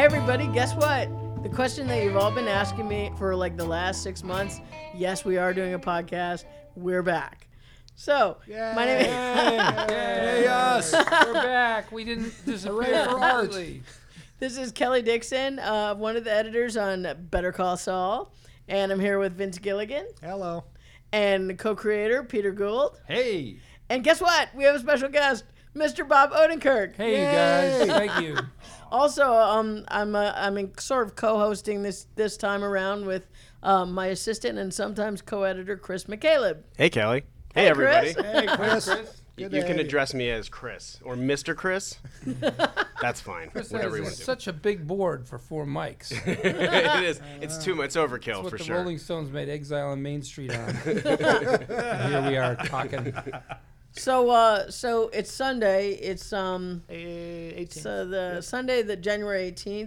Hey, everybody, guess what? The question that you've all been asking me for like the last six months yes, we are doing a podcast. We're back. So, my name is. Hey, us! We're back. We didn't disappear for art. This is Kelly Dixon, uh, one of the editors on Better Call Saul. And I'm here with Vince Gilligan Hello. and co creator Peter Gould. Hey, And guess what? We have a special guest, Mr. Bob Odenkirk. hey, you guys! Thank you. Also, um, I'm uh, I'm in sort of co-hosting this this time around with um, my assistant and sometimes co-editor Chris McCaleb. Hey, Kelly. Hey, Hey, everybody. Chris. Hey, Chris. You, Good you to can address me as Chris or Mr. Chris. That's fine. Chris Whatever you want to do. such a big board for four mics. it is. It's too much. It's overkill what for the sure. Rolling Stones made Exile on Main Street on. Here we are talking. So uh, so it's Sunday. It's um 18. it's uh, the Sunday the January 18th,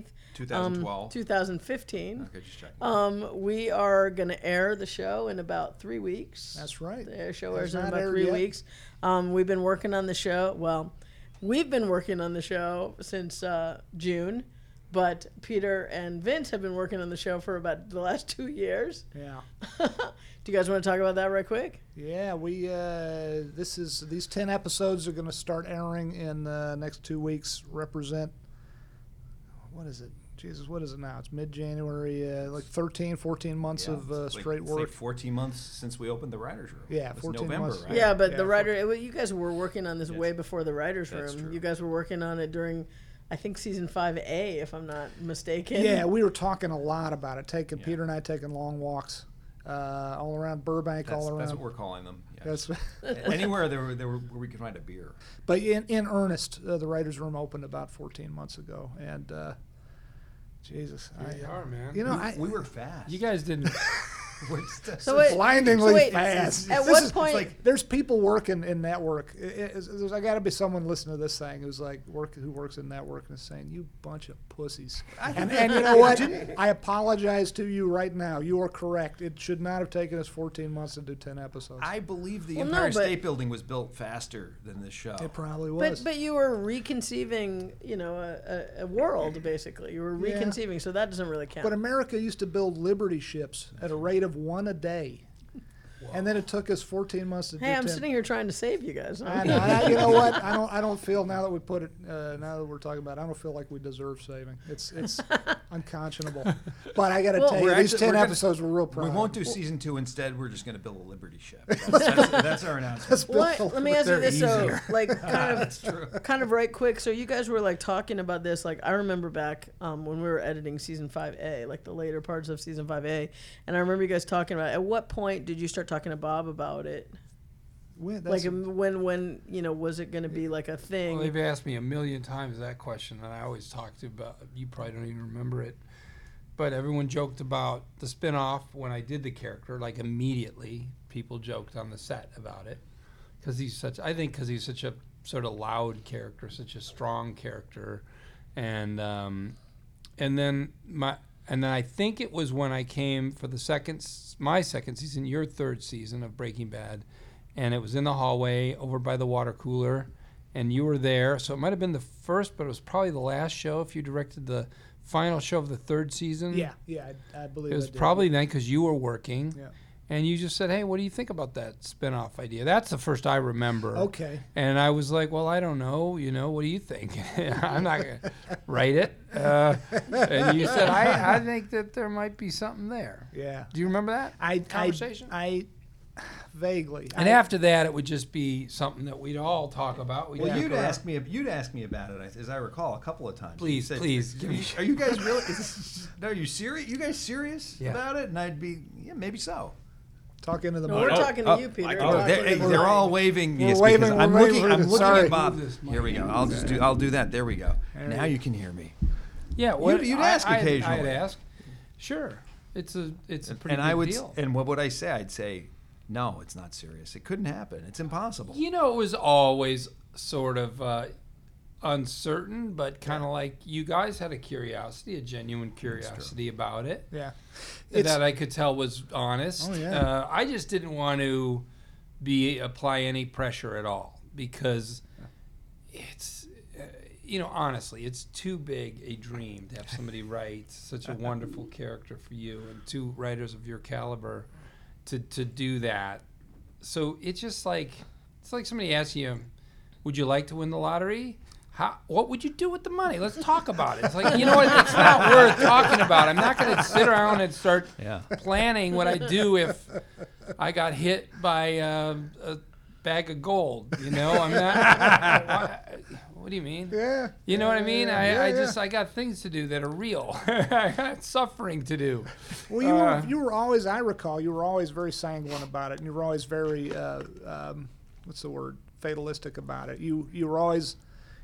um, 2012. 2015. okay, just checking. Um, we are gonna air the show in about three weeks. That's right. The air show It's airs in about three yet. weeks. Um, we've been working on the show. Well, we've been working on the show since uh, June, but Peter and Vince have been working on the show for about the last two years. Yeah. Do you guys want to talk about that right quick? Yeah, we uh, this is these 10 episodes are going to start airing in the next 2 weeks represent what is it? Jesus, what is it now? It's mid-January, uh, like 13, 14 months Yeah, of uh, it's like- straight like work. 14 months since we opened the writers' room. Yeah, It 14 November, months. right? Yeah, but Yeah, the for- writer, it, you guys were working on this Yes. way before the writers' That's room. true. You guys were working on it during, I think, season five A, if I'm not mistaken. Yeah, we were talking a lot about it. Taking Yeah. Peter and I taking long walks uh, all around Burbank, That's, all around. that's what we're calling them. Yes. That's- Anywhere there, were- there were, where we could find a beer. But in, in earnest, uh, the writers' room opened about 14 months ago, and uh, Jesus, Here you I, are, man. you know, we, I, we were fast. You guys didn't. We're just- So wait- blindingly so wait, fast. at This what is- point- like, there's people working in network. I- I- there's, I got to be someone listening to this thing who's like work who works in network and is saying, "You bunch of pussies." and, and you know what? I apologize to you right now. You are correct. It should not have taken us 14 months to do 10 episodes. I believe the Well, Empire but- State Building was built faster than this show. it probably But was. but you were reconceiving, you know, a, a, a world basically. You were Yeah. reconceiving, so that doesn't really count. But America used to build Liberty ships at a rate of one a day. And then it took us 14 months to do hey, I'm 10. sitting here trying to save you guys. I know. I, you know what? I don't. I don't feel now that we put it. Uh, now that we're talking about, it, I don't feel like we deserve saving. It's it's unconscionable. But I got to Well- tell you, We're these actually- 10 we're gonna- episodes were real we won't do season two. Instead, we're just going to build a Liberty ship. That's, that's, that's our announcement. Let's What? Let me ask you They're this though, easier. like kind of, kind of right quick. So you guys were like talking about this. Like I remember back um, when we were editing season five A, like the later parts of season five A, and I remember you guys talking about. At what point did you start talking to Bob about it? When- Like that's- um, when when you know was it going to be like a thing? Well, they've asked me a million times that question, and I always talk to about. You probably don't even remember it, but everyone joked about the spinoff when I did the character. Like immediately, people joked on the set about it because he's such. I think because he's such a sort of loud character, such a strong character, and um, and then my and then I think it was when I came for the second my second season, your third season of Breaking Bad, and it was in the hallway over by the water cooler, and you were there. So it might have been the first, but it was probably the last show if you directed the final show of the third season. yeah, yeah, I, I believe It was probably then because you were working. Yeah. And you just said, "Hey, what do you think about that spin-off idea?" That's the first I remember. Okay. And I was like, "Well, I don't know. You know, what do you think? I'm not gonna write it." Uh, and you said, I, "I think that there might be something there." Yeah. Do you remember that I conversation? I, I vaguely. and I, after that, it would just be something that we'd all talk about. We'd Well, you'd around. asked me. You'd asked me about it, as I recall, a couple of times. Please, said, please, Are you, are you guys really? Is this, no, are you serious? You guys serious Yeah. about it? And I'd be, yeah, maybe so. Talk into the no, mic. we're Oh, talking to oh, you, Peter. I- We're Oh, they're, the they're mic. all waving. We're yes, waving- because I'm we're waving looking. I'm looking sorry. at Bob. Here we go. I'll just do. I'll do that. There we go. There now you you can hear me. Yeah, what, you'd I- ask I'd- occasionally. I'd ask. Sure, it's a it's a pretty and big I would. deal. And what would I say? I'd say, no, it's not serious. It couldn't happen. It's impossible. You know, it was always sort of uh, uncertain, but kind of like you guys had a curiosity, a genuine curiosity about it Yeah. It's- that I could tell was honest. Oh, yeah. uh, I just didn't want to be apply any pressure at all because it's. Uh, you know, honestly, it's too big a dream to have somebody write such a wonderful character for you and two writers of your caliber to to do that. So it's just like it's like somebody asks you, "Would you like to win the lottery?" How, what would you do with the money? Let's talk about it. It's like you know what? It's not worth talking about. I'm not going to sit around and start Yeah. planning what I do if I got hit by uh, a bag of gold. You know, I'm not. what, what do you mean? Yeah. You know what I mean? Yeah, I, yeah, I just I got things to do that are real. I got suffering to do. Well, you Uh, were you were always I recall you were always very sanguine about it, and you were always very uh, um, what's the word fatalistic about it. You you were always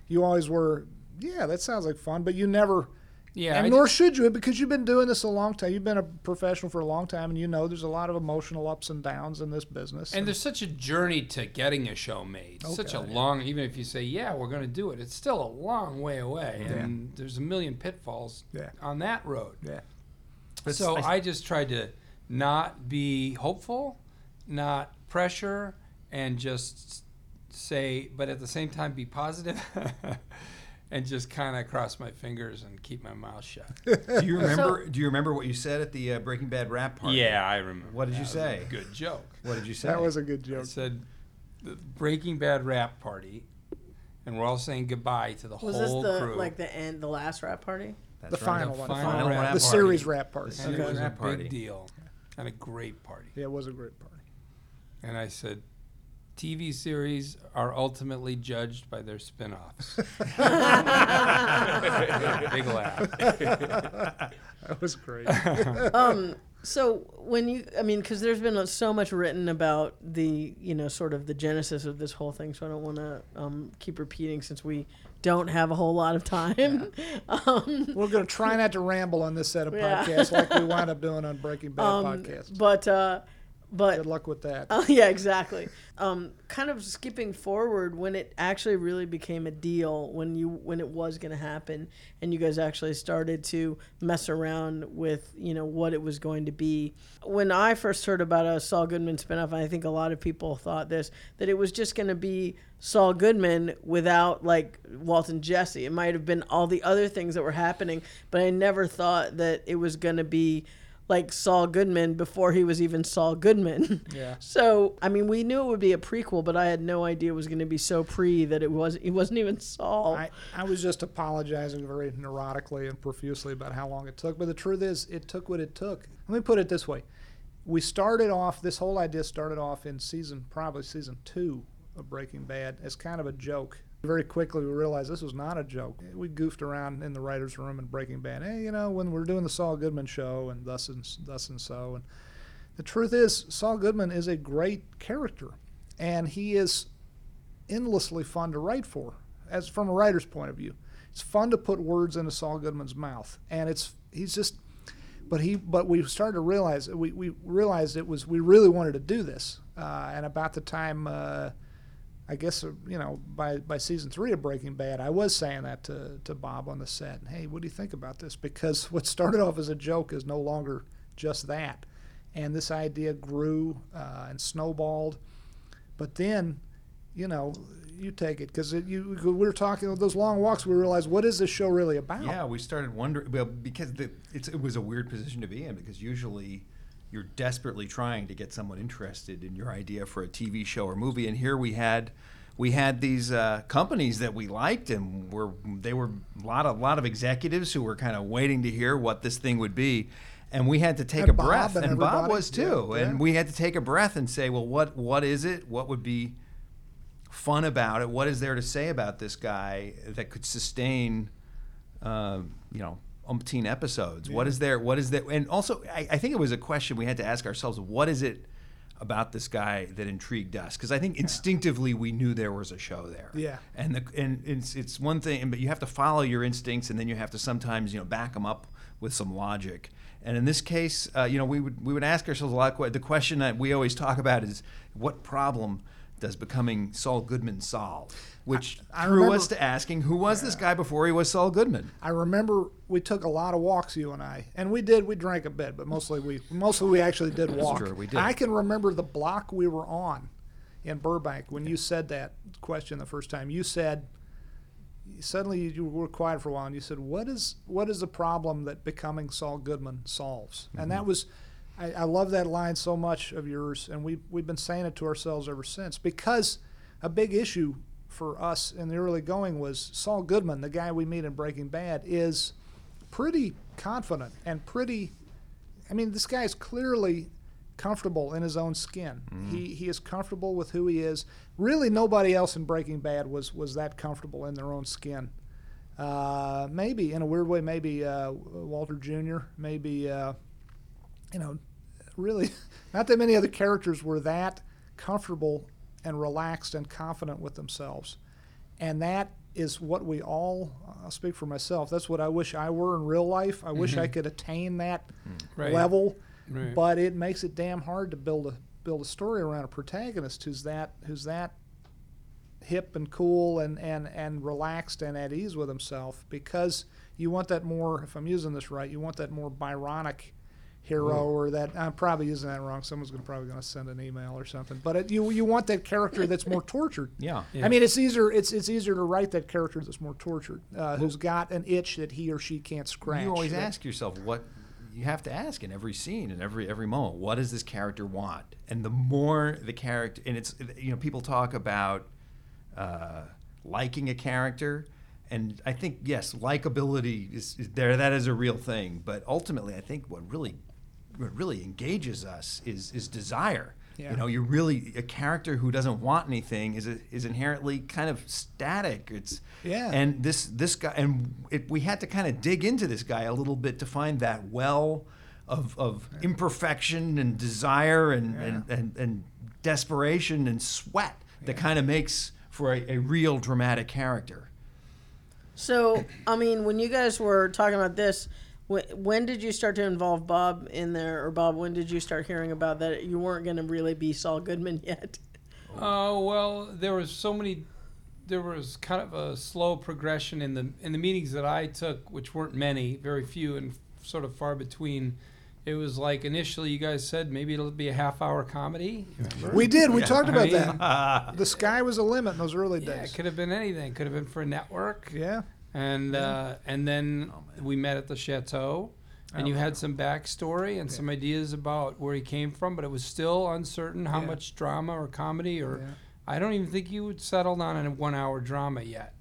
you always were yeah that sounds like fun, but you never. Yeah, and I nor should you because you've been doing this a long time. You've been a professional for a long time, and you know there's a lot of emotional ups and downs in this business. and there's such a journey to getting a show made. Oh, such a long, even if you say, yeah, we're going to do it, it's still a long way away. And there's a million pitfalls Yeah. on that road. yeah, So I just tried to not be hopeful, not pressure, and just say, but at the same time be positive, and just kind of cross my fingers and keep my mouth shut. Do you remember? do you remember what you said at the uh, Breaking Bad wrap party? yeah, I remember. What did you That was a say? good joke. What did you say? that was a good joke. I joke. said the Breaking Bad wrap party, and we're all saying goodbye to the whole crew. Was this the crew. like the end, the last wrap party? That's the right. final The one, final the, wrap the party. series wrap party. The and it series was a wrap party. big deal, and a great party. Yeah, it was a great party. And I said, TV series are ultimately judged by their spin-offs. Big laugh. That was great. um so when you i mean because there's been so much written about the you know sort of the genesis of this whole thing so i don't want to um, keep repeating since we don't have a whole lot of time um, We're going to try not to ramble on this set of Yeah. podcasts like we wind up doing on Breaking Bad um, podcasts. but uh but Good luck with that. Oh yeah, exactly. Um, kind of skipping forward when it actually really became a deal when you when it was going to happen, and you guys actually started to mess around with you know what it was going to be. When I first heard about a Saul Goodman spinoff, I think a lot of people thought this that it was just going to be Saul Goodman without like Walt and Jesse. It might have been all the other things that were happening, but I never thought that it was going to be like Saul Goodman before he was even Saul Goodman. Yeah. So I mean, we knew it would be a prequel, but I had no idea it was going to be so pre that it was. It wasn't even Saul. I, I was just apologizing very neurotically and profusely about how long it took. But the truth is, it took what it took. Let me put it this way. We started off, this whole idea started off in season, probably season two of Breaking Bad, as kind of a joke. Very quickly, we realized this was not a joke. We goofed around in the writer's room and Breaking Bad. Hey, you know, when we're doing the Saul Goodman show and thus and, thus and so. And the truth is, Saul Goodman is a great character. And he is endlessly fun to write for, as from a writer's point of view. It's fun to put words into Saul Goodman's mouth, and it's he's just. But he, but we started to realize we, we realized it was we really wanted to do this, uh, and about the time, uh, I guess uh, you know by by season three of Breaking Bad, I was saying that to to Bob on the set. Hey, what do you think about this? Because what started off as a joke is no longer just that, and this idea grew uh, and snowballed. But then you know, you take it because you we were talking those long walks. We realized what is this show really about? Yeah, we started wondering. Well, because the, it was a weird position to be in because usually you're desperately trying to get someone interested in your idea for a TV show or movie, and here we had we had these uh, companies that we liked, and were they were a lot of lot of executives who were kind of waiting to hear what this thing would be. And we had to take And a Bob breath, and and, Bob was too. Yeah, and we had to take a breath and say, well, what what is it? What would be fun about it? What is there to say about this guy that could sustain, uh, you know, umpteen episodes? What is there? What is there? And also, I, I think it was a question we had to ask ourselves: What is it about this guy that intrigued us? Because I think instinctively we knew there was a show there. Yeah. And the, and it's it's one thing, but you have to follow your instincts, and then you have to sometimes you know back them up with some logic. And in this case, uh, you know, we would we would ask ourselves a lot. The question that we always talk about is, what problem does becoming Saul Goodman solve? Which I drew remember- us to asking, who was this guy before he was Saul Goodman? I remember we took a lot of walks, you and I, and we did. We drank a bit, but mostly we mostly we actually did walk. we did. I can remember the block we were on in Burbank when you said that question the first time. You said, suddenly you were quiet for a while and you said, "What is what is the problem that becoming Saul Goodman solves?" And that mm-hmm. was, I, I love that line so much of yours, and we we've been saying it to ourselves ever since because a big issue for us in the early going was Saul Goodman, the guy we meet in Breaking Bad, is pretty confident and pretty. I mean, this guy is clearly comfortable in his own skin. He he is comfortable with who he is. Really, nobody else in Breaking Bad was was that comfortable in their own skin. Uh, maybe in a weird way, maybe uh, Walter Jr. Maybe uh, you know, really, not that many other characters were that comfortable and relaxed and confident with themselves, and that is what we all. I'll speak for myself. That's what I wish I were in real life. I wish I mm-hmm. could attain that Right. level Right. but it makes it damn hard to build a build a story around a protagonist who's that who's that hip and cool and, and, and relaxed and at ease with himself because you want that more if I'm using this right you want that more Byronic hero or that I'm probably using that wrong someone's gonna probably gonna send an email or something but it, you you want that character that's more tortured Yeah. Yeah. I mean it's easier it's it's easier to write that character that's more tortured uh, who's got an itch that he or she can't scratch You always That- ask yourself what you have to ask in every scene and every every moment. What does this character want? And the more the character, and it's you know people talk about uh, liking a character, and I think yes, likability is, is there. That is a real thing. But ultimately, I think what really what really engages us is is desire. Yeah. You know, you're really a character who doesn't want anything is is inherently kind of static. It's Yeah. and this this guy and it, we had to kind of dig into this guy a little bit to find that well of, of imperfection and desire and, and, and, and desperation and sweat that kind of makes for a, a real dramatic character. So, I mean, when you guys were talking about this, when, when did you start to involve Bob in there, or Bob? When did you start hearing about that you weren't going to really be Saul Goodman yet? Oh well, there was so many. There was kind of a slow progression in the in the meetings that I took, which weren't many, very few, and sort of far between. It was like initially you guys said maybe it'll be a half hour comedy. We did we Yeah. talked I about mean- that the sky was a limit in those early yeah, days it could have been anything. Could have been for a network. Yeah. And uh, and then we met at the chateau, and you Oh. had some backstory and some ideas about where he came from, but it was still uncertain how Yeah. much drama or comedy or Yeah. I don't even think you had settled on a one-hour drama yet.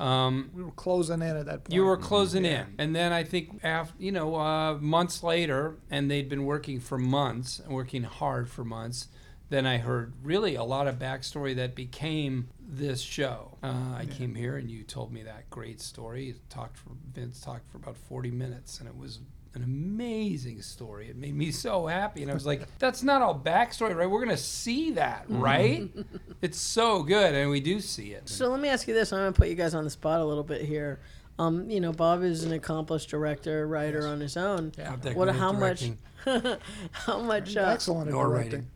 Um, We were closing in at that point. you were closing Yeah. in, and then I think after you know uh, months later, and they'd been working for months and working hard for months. Then I heard really a lot of backstory that became this show. Uh, I came here and you told me that great story. You talked for Vince talked for about forty minutes, and it was an amazing story. It made me so happy, and I was like, "That's not all backstory, right? We're gonna see that, right? it's so good, and we do see it." So let me ask you this: I'm going to put you guys on the spot a little bit here. Um, you know, Bob is an accomplished director, writer on his own. Yeah. Not that What? good at How much? how much? You're Uh, excellent at nor directing.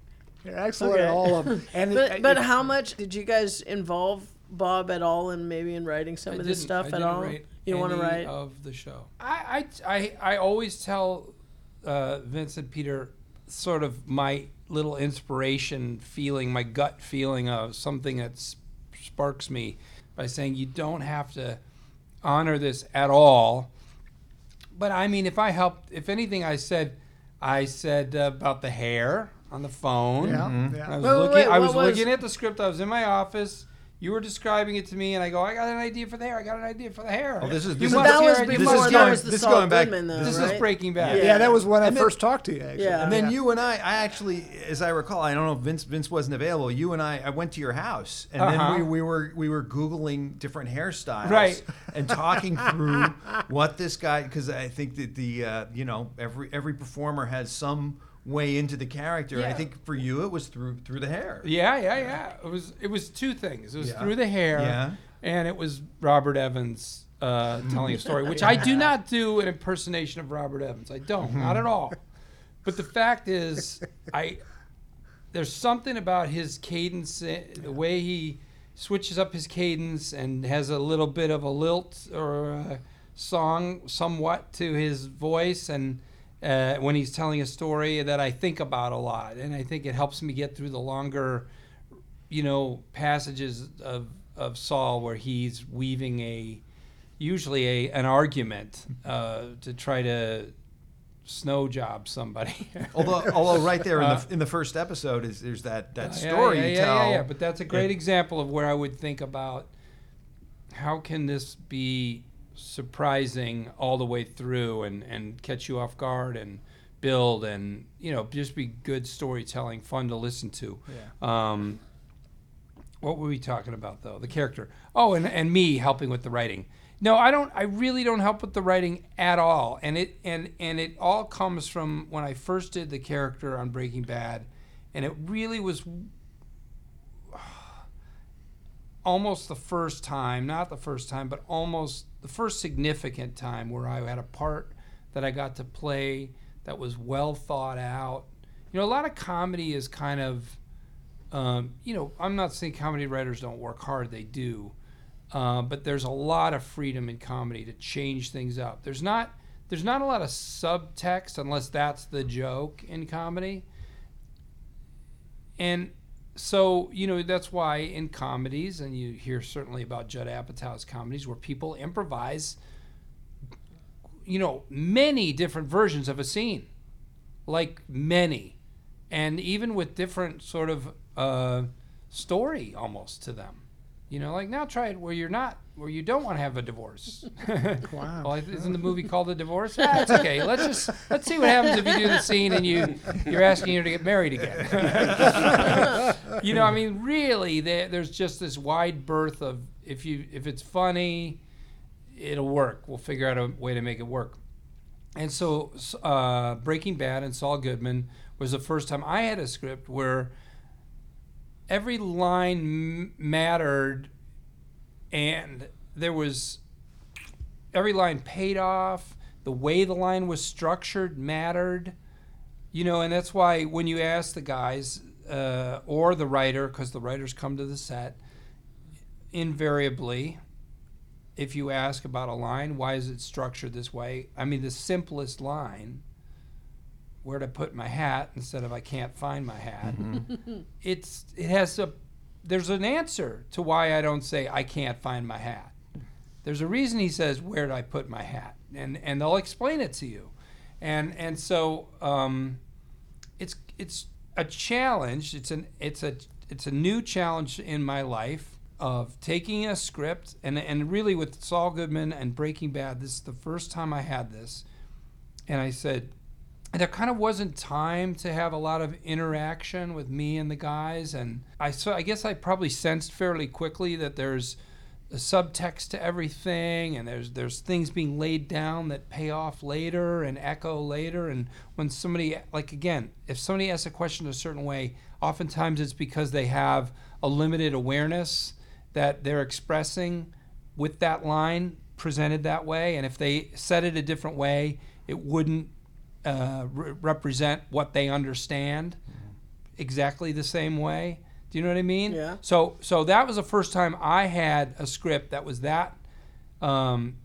Writing. You're excellent Okay. at all of them. And but it- but it- how much did you guys involve Bob at all in maybe in writing some I of this stuff I at didn't all? write You want to write? of the show. I I I, I always tell uh, Vince and Peter sort of my little inspiration feeling, my gut feeling of something that sparks me by saying you don't have to honor this at all. But I mean, if I helped, if anything, I said, I said uh, about the hair on the phone. yeah, Mhm. yeah. I was Wait, wait, looking. wait, I was, was- looking at the script. I was in my office. You were describing it to me, and I go, "I got an idea for the hair. I got an idea for the hair." Oh, this is- You this is- that was before. This is going- was the this is Saul going back- Goodman, though, This right? is Breaking Bad. yeah, Yeah. that was when I then- first talked to you. Actually. Yeah. And then Yeah. you and I, I actually, as I recall, I don't know if Vince Vince wasn't available. You and I, I went to your house, and Uh-huh. then we, we were we were googling different hairstyles, Right. and talking through what this guy because I think that the uh, you know every every performer has some way into the character. I think for you it was through through the hair. Yeah, yeah, yeah. It was it was two things. It was Yeah. through the hair, Yeah. and it was Robert Evans uh, telling a story, which I do not do an impersonation of Robert Evans. I don't, not at all. But the fact is, I there's something about his cadence, eh, the way he switches up his cadence and has a little bit of a lilt or a song somewhat to his voice and uh, when he's telling a story that I think about a lot and I think it helps me get through the longer you know passages of of Saul where he's weaving a usually a an argument uh, to try to snow job somebody. Although, although right there in Uh, the in the first episode is there's that that Yeah, story yeah, you yeah, tell. Yeah, yeah, but that's a great It- example of where I would think about how can this be surprising all the way through and, and catch you off guard and build and you know just be good storytelling, fun to listen to. Yeah. Um, what were we talking about though? The character. Oh, and, and me helping with the writing. No, I don't. I really don't help with the writing at all. And it and and it all comes from when I first did the character on Breaking Bad, and it really was almost the first time, not the first time, but almost the first significant time where I had a part that I got to play that was well thought out. You know, a lot of comedy is kind of, um, you know, I'm not saying comedy writers don't work hard, they do. Uh, but there's a lot of freedom in comedy to change things up. There's not there's not a lot of subtext unless that's the joke in comedy. And so, you know, that's why in comedies, and you hear certainly about Judd Apatow's comedies where people improvise, you know, many different versions of a scene, like many, and even with different sort of uh, story almost to them. You know, like now try it where you're not, where you don't want to have a divorce. Wow. well, isn't the movie called The Divorce? Ah, it's okay. Let's just let's see what happens if you do the scene and you you're asking her to get married again. you know, I mean, really, there, there's just this wide berth of if you if it's funny, it'll work. We'll figure out a way to make it work. And so, uh, Breaking Bad and Saul Goodman was the first time I had a script where every line m- mattered, and there was every line paid off. The way the line was structured mattered, you know, and that's why when you ask the guys uh, or the writer, because the writers come to the set, invariably, if you ask about a line, why is it structured this way? I mean, the simplest line, where to put my hat instead of I can't find my hat. It's it has a there's an answer to why I don't say I can't find my hat. There's a reason he says where did I put my hat, and and they'll explain it to you, and and so um, it's it's a challenge. It's an it's a it's a new challenge in my life of taking a script and and really with Saul Goodman and Breaking Bad. This is the first time I had this, and I said. There kind of wasn't time to have a lot of interaction with me and the guys, and I so I guess I probably sensed fairly quickly that there's a subtext to everything and there's there's things being laid down that pay off later and echo later and when somebody like again if somebody asks a question a certain way oftentimes it's because they have a limited awareness that they're expressing with that line presented that way and if they said it a different way it wouldn't uh, re- represent what they understand exactly the same way do you know what i mean Yeah. so so that was the first time I had a script that was that um,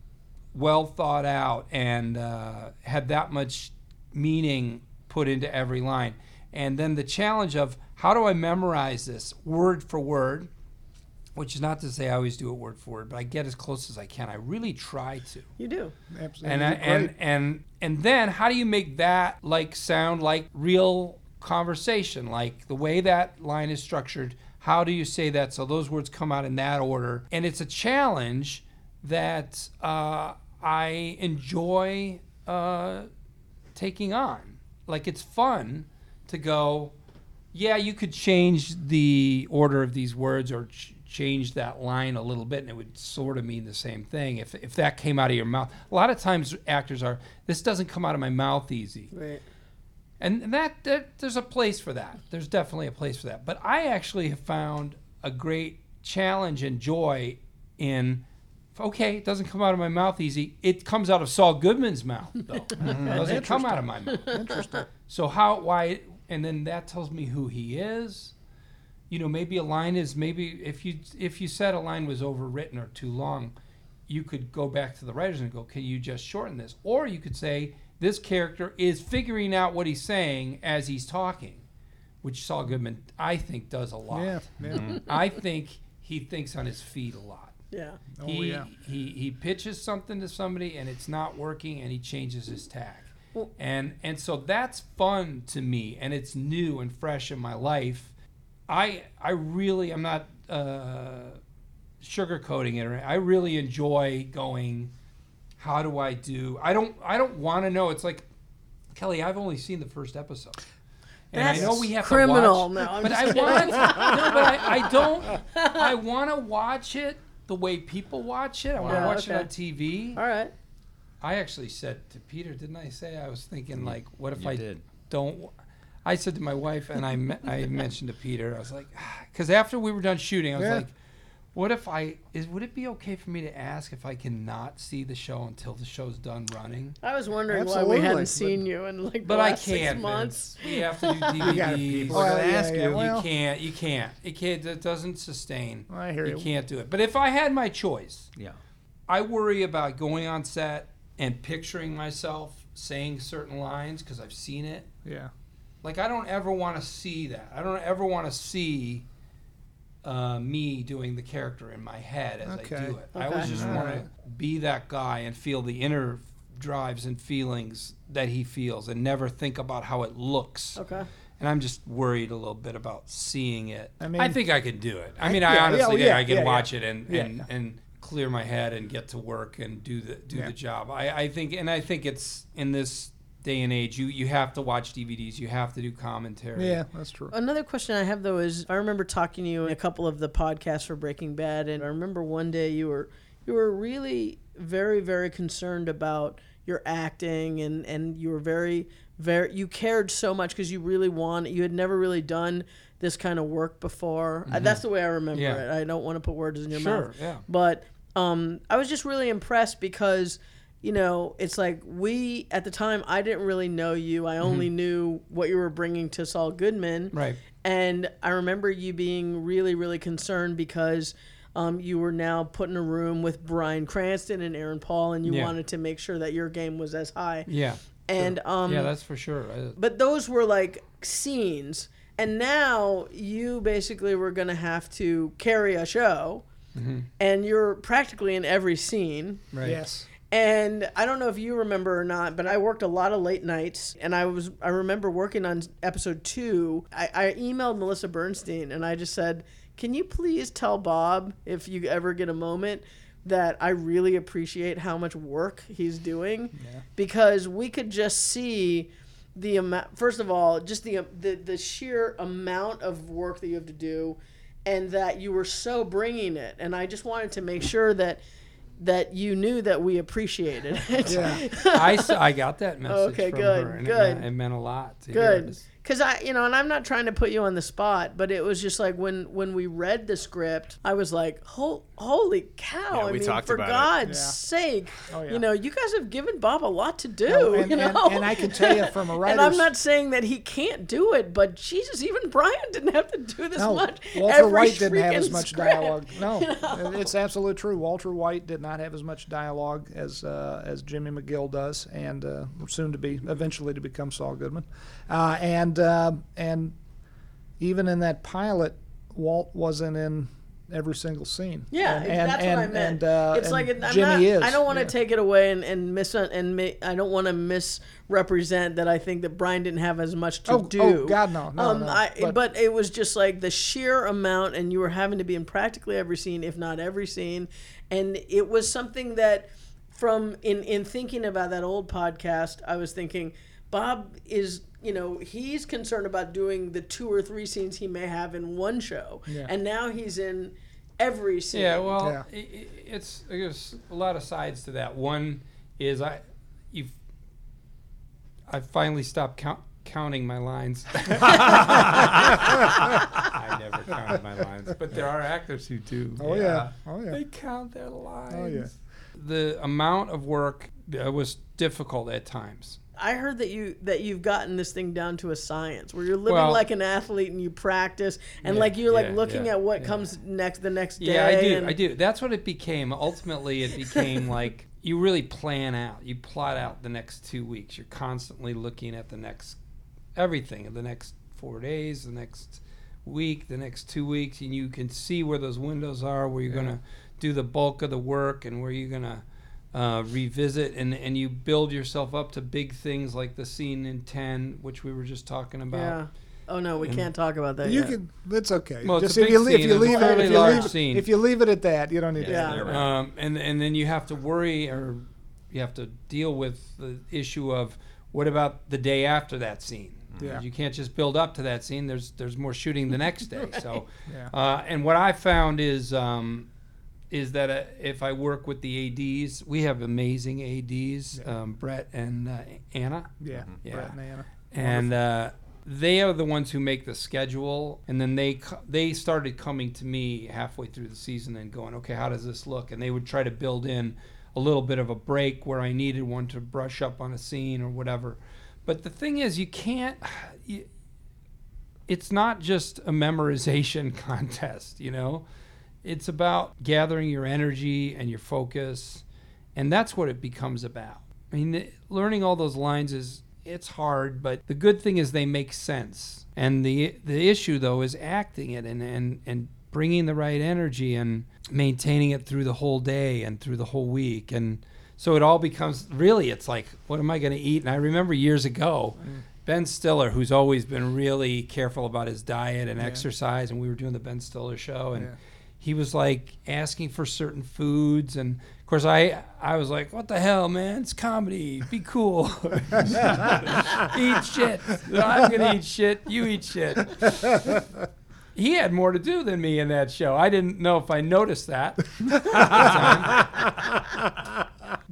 well thought out and uh, had that much meaning put into every line. And then the challenge of how do I memorize this word for word, which is not to say I always do it word for word, but I get as close as I can. I really try to You do. Absolutely. and I, and and and then how do you make that like sound like real conversation like the way that line is structured how do you say that so those words come out in that order and it's a challenge that uh, i enjoy uh, taking on like it's fun to go yeah you could change the order of these words or ch- change that line a little bit and it would sort of mean the same thing if, if that came out of your mouth. A lot of times actors are this doesn't come out of my mouth easy. Right. and that, that there's a place for that. There's definitely a place for that. But i actually have found a great challenge and joy in okay it doesn't come out of my mouth easy. It comes out of saul goodman's mouth though. It mm-hmm. doesn't come out of my mouth. Interesting. so how why and then that tells me who he is. You know, maybe a line is maybe if you if you said a line was overwritten or too long, you could go back to the writers and go, "Can you just shorten this?" Or you could say this character is figuring out what he's saying as he's talking, which Saul Goodman I think does a lot. Yeah, yeah. Mm-hmm. I think he thinks on his feet a lot. Yeah. Oh, he, yeah. he he pitches something to somebody and it's not working and he changes his tack. Well- and and so that's fun to me and it's new and fresh in my life. I I really I'm not uh, sugarcoating it. or- I really enjoy going. How do I do? I don't I don't want to know. It's like Kelly. I've only seen the first episode. And That's I know we have criminal. to watch, No, I'm but just I kidding. want. no, but I, I don't. I want to watch it the way people watch it. I want to Yeah, watch okay. it on TV. All right. I actually said to Peter, didn't I say I was thinking like, what if You I did. don't? I said to my wife, and I me- I mentioned to Peter, I was like, because after we were done shooting, I was Yeah. like, what if I is? Would it be okay for me to ask if I cannot see the show until the show's done running? I was wondering why we hadn't but- seen you in like the But I last six can't. months. Vince. We have to do gotta- DVDs. people are gonna Well, ask you. well- you can't. You can't. It can't. It doesn't sustain. I hear You you. can't do it. But if I had my choice, Yeah. I worry about going on set and picturing myself saying certain lines because I've seen it. Yeah. Like I don't ever want to see that. I don't ever want to see uh, me doing the character in my head as I do it. I always just want to be that guy and feel the inner drives and feelings that he feels, and never think about how it looks. Okay. And I'm just worried a little bit about seeing it. I mean, I, think I could do it. I mean, I yeah, yeah, honestly oh, think yeah, I can yeah, watch yeah. it and, and, yeah. and clear my head and get to work and do the do Yeah. the job. I, I think, and I think it's in this day and age, you you have to watch DVDs. You have to do commentary. Yeah, that's true. Another question I have though is I remember talking to you in a couple of the podcasts for Breaking Bad, and I remember one day you were you were really very very concerned about your acting, and and you were very very you cared so much because you really want you had never really done this kind of work before. Uh, That's the way I remember Yeah. it. I don't want to put words in your Sure, mouth. yeah. But um, I was just really impressed because, you know, it's like we at the time I didn't really know you. I only knew what you were bringing to Saul Goodman. Mm-hmm. Right. And I remember you being really, really concerned because um, you were now put in a room with Bryan Cranston and Aaron Paul, and you Yeah. wanted to make sure that your game was as high. Yeah. And um, yeah, that's for sure. But those were like scenes, and now you basically were going to have to carry a show, and you're practically in every scene. right. Yes. And I don't know if you remember or not, but I worked a lot of late nights, and I was I remember working on episode two. I, I emailed Melissa Bernstein, and I just said, "Can you please tell Bob if you ever get a moment?" That I really appreciate how much work he's doing because we could just see the amount. First of all, just the the the sheer amount of work that you have to do, and that you were so bringing it. And I just wanted to make sure that that you knew that we appreciated it. Yeah. I, I got that message Okay, from good, her, and good. It, meant, it meant a lot. Good. This. Because I, you know, and I'm not trying to put you on the spot, but it was just like when when we read the script, I was like, "Hol- "Holy cow!" Yeah, I mean, for about it. God's Yeah. sake, Oh, yeah. you know, you guys have given Bob a lot to do. No, and, you know, and I can tell you from a And writer's I'm not saying that he can't do it, but Jesus, even Brian didn't have to do this No, much. Walter every White didn't have as much script. dialogue. No, it's absolutely true. Walter White did not have as much dialogue as uh, as Jimmy McGill does, and uh, soon to be eventually to become Saul Goodman. Uh, and uh, and even in that pilot, Walt wasn't in every single scene. Yeah, and, and, that's and, what I meant. And, uh, it's and like I'm Jimmy not, is. I don't want to yeah. take it away and and mis and I don't want to misrepresent that I think that Brian didn't have as much to Oh, do. oh, God, no, no, um, no, I, but, but- it was just like the sheer amount, and you were having to be in practically every scene, if not every scene, and it was something that, from in in thinking about that old podcast, I was thinking, Bob is. You know, he's concerned about doing the two or three scenes he may have in one show, Yeah. and now he's in every scene. Yeah, well, Yeah. i i it's there's a lot of sides to that. One is I, you've, I finally stopped count, counting my lines. I never counted my lines, but there are actors who do. Oh yeah. Oh yeah. They count their lines. Oh, yeah. The amount of work uh, was difficult at times. I heard that you that you've gotten this thing down to a science where you're living Well- like an athlete and you practice and Yeah, like you're like yeah, looking yeah, at what yeah. comes next the next day. Yeah, I do. and- I do. That's what it became. Ultimately, it became like you really plan out. You plot out the next two weeks. You're constantly looking at the next everything, the next four days, the next week, the next two weeks, and you can see where those windows are, where you're gonna do the bulk of the work, and where you're gonna uh, revisit, and and you build yourself up to big things like the scene in ten, which we were just talking about. Yeah. Oh no, we And- can't talk about that You yet. can. It's okay. Well, it's Just a if big you, leave- if scene. you It's a leave it, if you large leave, scene. if you leave it at that, you don't need Yeah. to. You're right. Um, and and then you have to worry or you have to deal with the issue of what about the day after that scene? Yeah. You can't just build up to that scene. There's there's more shooting the next day. So, Yeah. uh, and what I found is um, is that uh, if I work with the ads, we have amazing ads, um, Brett and uh, Anna Yeah. Yeah. Brett and Anna. and uh, they are the ones who make the schedule and then they co- they started coming to me halfway through the season and going okay how does this look and they would try to build in a little bit of a break where i needed one to brush up on a scene or whatever but the thing is you can't you, it's not just a memorization contest you know it's about gathering your energy and your focus and that's what it becomes about. I mean learning all those lines is it's hard but the good thing is they make sense. And the the issue though is acting it and and and bringing the right energy and maintaining it through the whole day and through the whole week. And so it all becomes really it's like what am i going to eat? And i remember years ago mm. ben stiller who's always been really careful about his diet and Yeah. exercise and we were doing the ben stiller show and Yeah. He was like asking for certain foods and of course i i was like what the hell man? It's comedy. Be cool. Eat shit. I'm gonna eat shit. You eat shit. He had more to do than me in that show. I didn't know if i noticed that. At the time.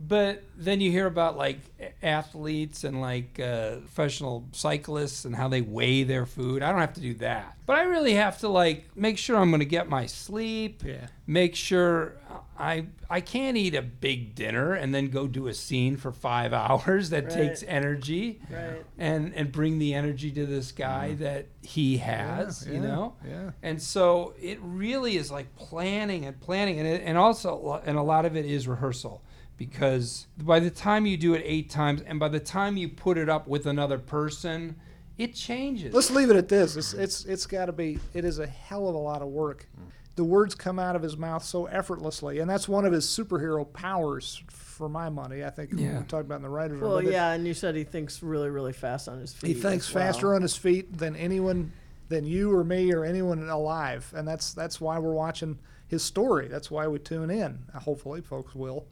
But then you hear about like athletes and like uh, professional cyclists and how they weigh their food. I don't have to do that, but I really have to like make sure I'm going to get my sleep. Yeah. Make sure I I can't eat a big dinner and then go do a scene for five hours. That Right. takes energy. Right. And and bring the energy to this guy that he has. Yeah, you know. Yeah. And so it really is like planning and planning, and it, and also and a lot of it is rehearsal because by the time you do it eight times, and by the time you put it up with another person, it changes. Let's leave it at this. It's it's it's got to be. It is a hell of a lot of work. The words come out of his mouth so effortlessly, and that's one of his superhero powers. For my money, I think Yeah. we talked about in the writers' room. Well, but it- yeah, and you said he thinks really, really fast on his feet. he thinks well. faster on his feet than anyone, than you or me or anyone alive, and that's that's why we're watching his story. That's why we tune in. Hopefully, folks will.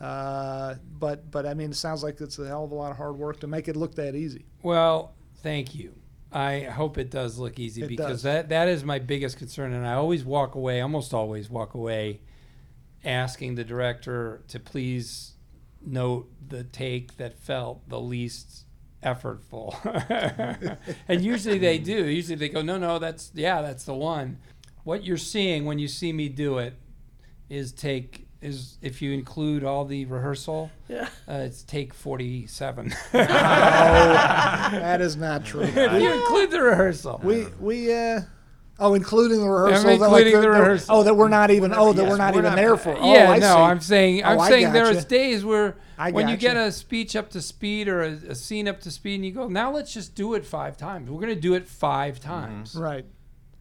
Uh, but but I mean, it sounds like it's a hell of a lot of hard work to make it look that easy. Well, thank you. I hope it does look easy It because does. that that is my biggest concern, and I always walk away, almost always walk away, asking the director to please note the take that felt the least effortful, and usually they do. Usually they go, no, no, that's yeah, that's the one. What you're seeing when you see me do it is take is if you include all the rehearsal, Yeah. uh, it's take forty seven. that is not true. if you include the rehearsal. We we uh oh, including the rehearsal. I'm that, like, including the rehearsal. Oh, that we're not even. Oh, that Yes, we're not we're even not- there for. Oh, yeah, I no, see. I'm saying I'm Oh, I saying gotcha. there's days where I when you get a speech up to speed or a, a scene up to speed and you go, now let's just do it five times. We're gonna do it five times. right.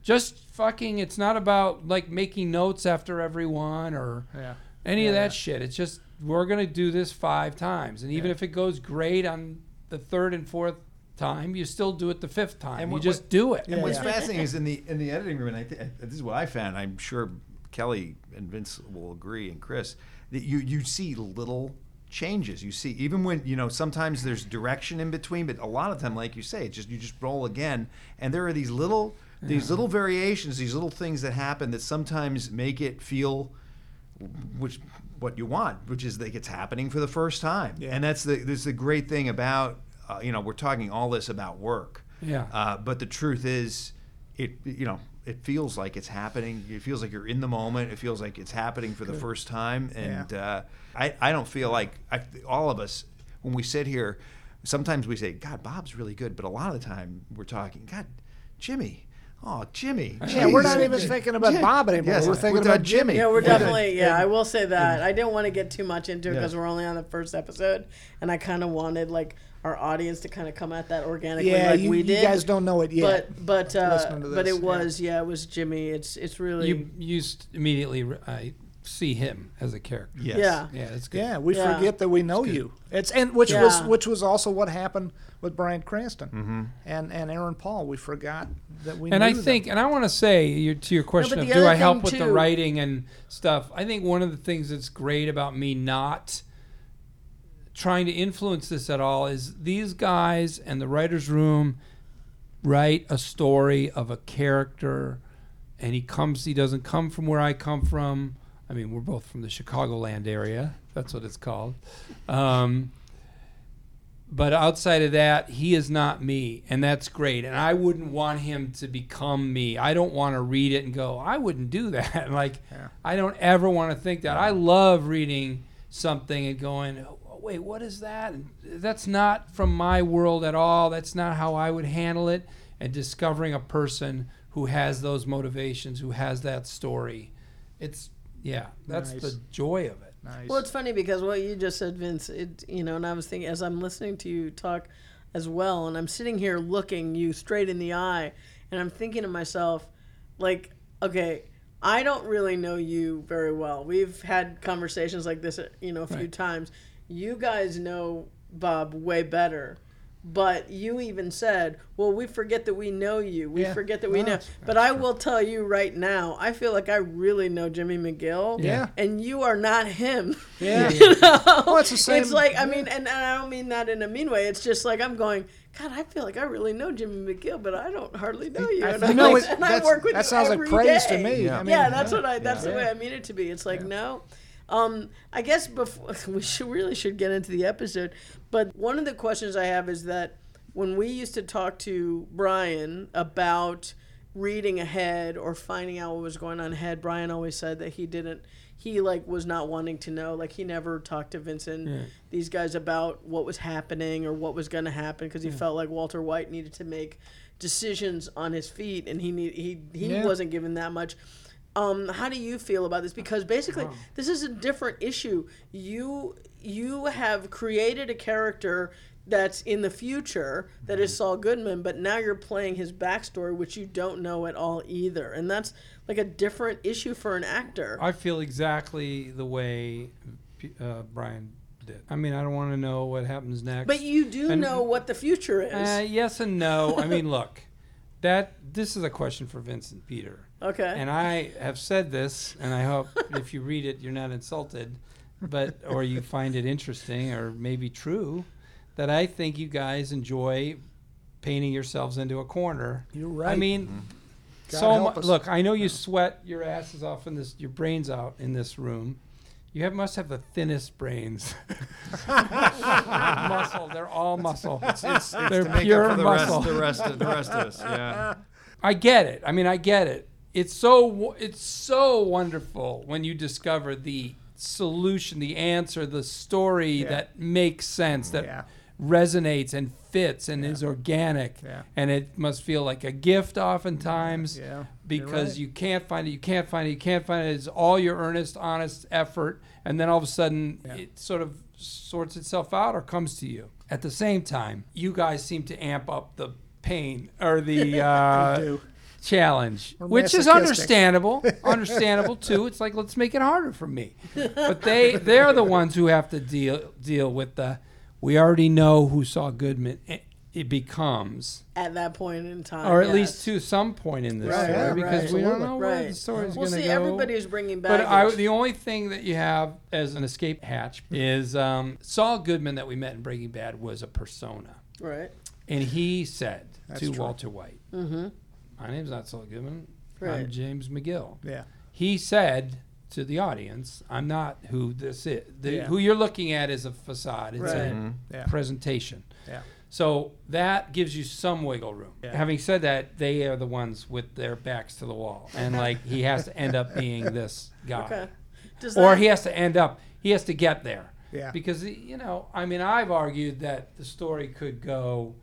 Just fucking. It's not about like making notes after everyone or Yeah. Any Yeah, of that yeah. shit. It's just we're gonna do this five times, and even Yeah. if it goes great on the third and fourth time, you still do it the fifth time. And you what- just do it. Yeah, And what's yeah. fascinating is in the in the editing room, and I th- this is what I found. I'm sure Kelly and Vince will agree, and Chris, that you you see little changes. You see, even when you know sometimes there's direction in between, but a lot of time, like you say, it just you just roll again, and there are these little these little variations, these little things that happen that sometimes make it feel which what you want, which is like it's happening for the first time, Yeah. and that's the that's the great thing about uh, you know we're talking all this about work. Yeah. Uh, but the truth is, it you know it feels like it's happening. It feels like you're in the moment. It feels like it's happening for the first time. And uh, I I don't feel like I, all of us when we sit here, sometimes we say, God, Bob's really good, but a lot of the time we're talking, God, Jimmy. Oh, Jimmy. Yeah, we're not even thinking about Bob anymore. Yes, we're thinking we're about Jimmy. Yeah, we're definitely. Yeah, I will say that. I didn't want to get too much into it because Yes. we're only on the first episode, and I kind of wanted like our audience to kind of come at that organically, Yeah, like you, we you guys don't know it yet. but but uh, but it was yeah. it was Jimmy. It's it's really You used immediately I see him as a character. Yes. yeah. Yeah, it's good. yeah, we Yeah. forget that we know you. It's and which was which was also what happened with Bryan Cranston Mm-hmm. and and Aaron Paul. We forgot that we. and knew I them. think, and I want to say to your question but of do I help thing, with the writing and stuff? I think one of the things that's great about me not trying to influence this at all is these guys and the writers' room write a story of a character, and he comes. He doesn't come from where I come from. I mean, we're both from the Chicagoland area. That's what it's called. Um, but outside of that, he is not me, and that's great. And I wouldn't want him to become me. I don't want to read it and go, I wouldn't do that. like, Yeah. I don't ever want to think that. I love reading something and going, "Oh, wait, what is that? And that's not from my world at all. That's not how I would handle it. And discovering a person who has those motivations, who has that story, it's yeah, that's Nice. the joy of it. Nice. Well, it's funny because what you just said, Vince. It you know, and I was thinking as I'm listening to you talk as well, and I'm sitting here looking you straight in the eye, and I'm thinking to myself, like, okay, I don't really know you very well. We've had conversations like this, you know, a few Right. times. You guys know Bob way better. But you even said, "Well, we forget that we know you. We Yeah. forget that we No, know." that's- But I will tell you right now, I feel like I really know Jimmy McGill. Yeah. And you are not him. yeah. You know? Well, it's the same- It's like I mean, and, and I don't mean that in a mean way. It's just like I'm going. God, I feel like I really know Jimmy McGill, but I don't hardly know you. I And, think- I'm No, like, and I work with that you sounds like every praise to me. Yeah. I mean, yeah, that's what I. That's the way I mean it to be. It's like no. Um, I guess before we should really should get into the episode, but one of the questions I have is that when we used to talk to Bryan about reading ahead or finding out what was going on ahead, Bryan always said that he didn't. He like was not wanting to know. Like he never talked to Vincent, these guys about what was happening or what was going to happen because he felt like Walter White needed to make decisions on his feet, and he need, he he Yeah. wasn't given that much. Um, how do you feel about this? Because basically, this is a different issue. You you have created a character that's in the future that is Saul Goodman, but now you're playing his backstory, which you don't know at all either, and that's like a different issue for an actor. I feel exactly the way uh, Bryan did. I mean, I don't want to know what happens next. But you do And- know what the future is. uh, yes and no. I mean, look, that this is a question for Vincent Peter, okay. and I have said this, and I hope if you read it, you're not insulted, but or you find it interesting or maybe true, that I think you guys enjoy painting yourselves into a corner. You're right. I mean, mm-hmm. God so help mu- look, I know you sweat your asses off in this, your brains out in this room. You have must have the thinnest brains. muscle. They're all muscle. It's, it's They're pure the muscle. rest, the rest, of, the rest of us. Yeah. I get it. I mean, I get it. It's so it's so wonderful when you discover the solution, the answer, the story Yeah. that makes sense, that Yeah. resonates and fits and is organic. Yeah. And it must feel like a gift oftentimes Yeah, because right. you can't find it, you can't find it, you can't find it. It's all your earnest, honest effort, and then all of a sudden Yeah. it sort of sorts itself out or comes to you. At the same time, you guys seem to amp up the pain or the uh. Challenge, We're which is understandable. understandable too. It's like let's make it harder for me. But they they're the ones who have to deal deal with the. We already know who Saul Goodman. It, it becomes, at that point in time, or at yes. least to some point in this Right, story, yeah, because right. we don't know where Right. the story's Well, going to be. We'll see, go. everybody's bringing back. But. I, the only thing that you have as an escape hatch is um, Saul Goodman that we met in Breaking Bad was a persona. right. And he said That's to true. Walter White, Mm-hmm. My name's not Saul Goodman. Right. I'm James McGill. Yeah. He said to the audience, I'm not who this is. The, Yeah. Who you're looking at is a facade, it's Right. a Mhm. Yeah. presentation. Yeah. So that gives you some wiggle room. Yeah. Having said that, they are the ones with their backs to the wall. And like he has to end up being this guy. Okay. Or he has to end up, he has to get there. Yeah. Because, you know, I mean, I've argued that the story could go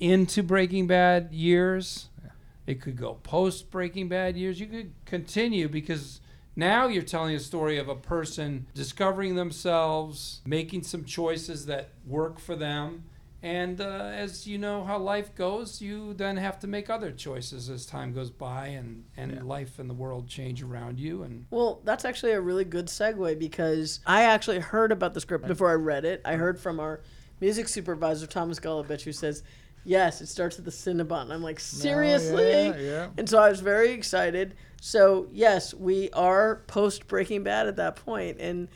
into Breaking Bad years, It could go post Breaking Bad years. You could continue because now you're telling a story of a person discovering themselves, making some choices that work for them. And uh, as you know how life goes, you then have to make other choices as time goes by and, and life and the world change around you. And Well, that's actually a really good segue because I actually heard about the script before I read it. I heard from our music supervisor, Thomas Golubic, who says, Yes, it starts with the Cinnabon. I'm like, Seriously? yeah, yeah. And so I was very excited. So, yes, we are post Breaking Bad at that point, And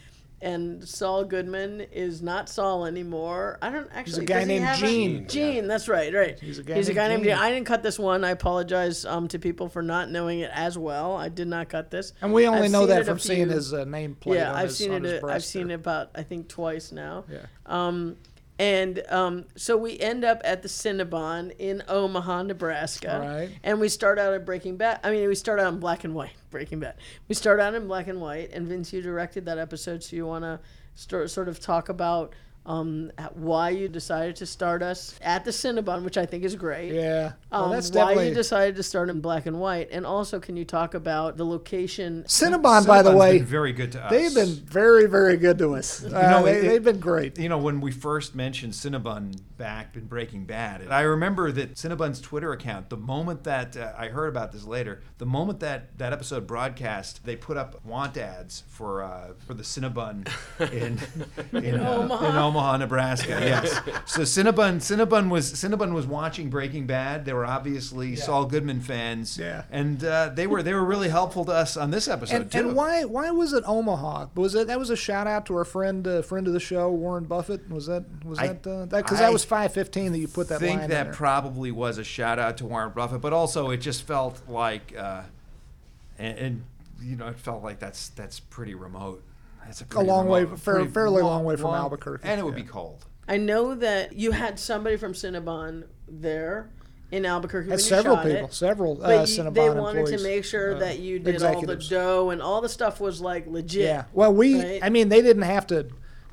and Saul Goodman is not Saul anymore. I don't actually. a guy named Gene. Gene, that's right, right. He's a guy He's a named guy named Gene. Gene. I didn't cut this one. I apologize um, to people for not knowing it as well. I did not cut this. And we only I've know that a from seeing his uh, nameplate. yeah, I've his, seen it. I've breast seen it about I think twice now. Yeah. Um, and um, so we end up at the Cinnabon in Omaha, Nebraska. Right. And we start out at Breaking Bad. I mean, we start out in black and white. Breaking Bad. We start out in black and white. And Vince, you directed that episode, so you want to sort of talk about um, why you decided to start us at the Cinnabon, which I think is great. Yeah. Well, Um, that's why you decided to start in black and white, and also can you talk about the location? Cinnabon, by the way, been very good to us. they've been very, very good to us. Uh, know, they, it- it- they've been great. You know, when we first mentioned Cinnabon back in Breaking Bad, I remember that Cinnabon's Twitter account, the moment that uh, I heard about this later, the moment that that episode broadcast, they put up want ads for uh, for the Cinnabon in in, uh, Omaha. in Omaha, Nebraska. Yes. So Cinnabon Cinnabon was Cinnabon was watching Breaking Bad. They were obviously Saul Goodman fans. Yeah. And uh, they were they were really helpful to us on this episode And, too. and why why was it Omaha? Was it that was a shout out to our friend uh, friend of the show Warren Buffett? Was that was I- that uh, that because that was five fifteen that you put that I think that probably was a shout out to Warren Buffett, but also it just felt like, uh, and, and you know, it felt like that's that's pretty remote. That's a, pretty long way- remote- fair- fairly long way from Albuquerque, and it would yeah. be cold. I know that you had somebody from Cinnabon there in Albuquerque. when Had you several shot people, it. several uh, But you, Cinnabon they wanted employees. to make sure uh, that you did all the dough and all the stuff was like legit. Yeah. Well, we. right? I mean, they didn't have to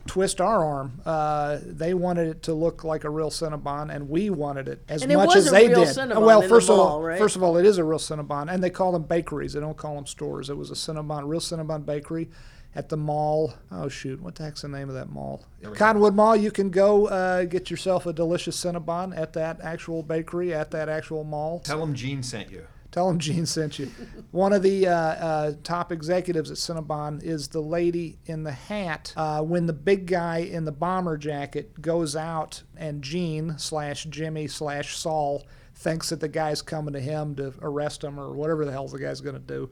twist our arm. Uh, they wanted it to look like a real Cinnabon, and we wanted it as And it much was as a they real did. Cinnabon well, in the first of mall, all, right? first of all, it is a real Cinnabon, and they call them bakeries. They don't call them stores. It was a Cinnabon, real Cinnabon bakery. At the mall, oh shoot, what the heck's the name of that mall? Cottonwood Mall. You can go uh, get yourself a delicious Cinnabon at that actual bakery at that actual mall. Tell them Gene sent you. Tell them Gene sent you. One of the uh, uh, top executives at Cinnabon is the lady in the hat. Uh, when the big guy in the bomber jacket goes out, and Gene slash Jimmy slash Saul thinks that the guy's coming to him to arrest him or whatever the hell the guy's going to do.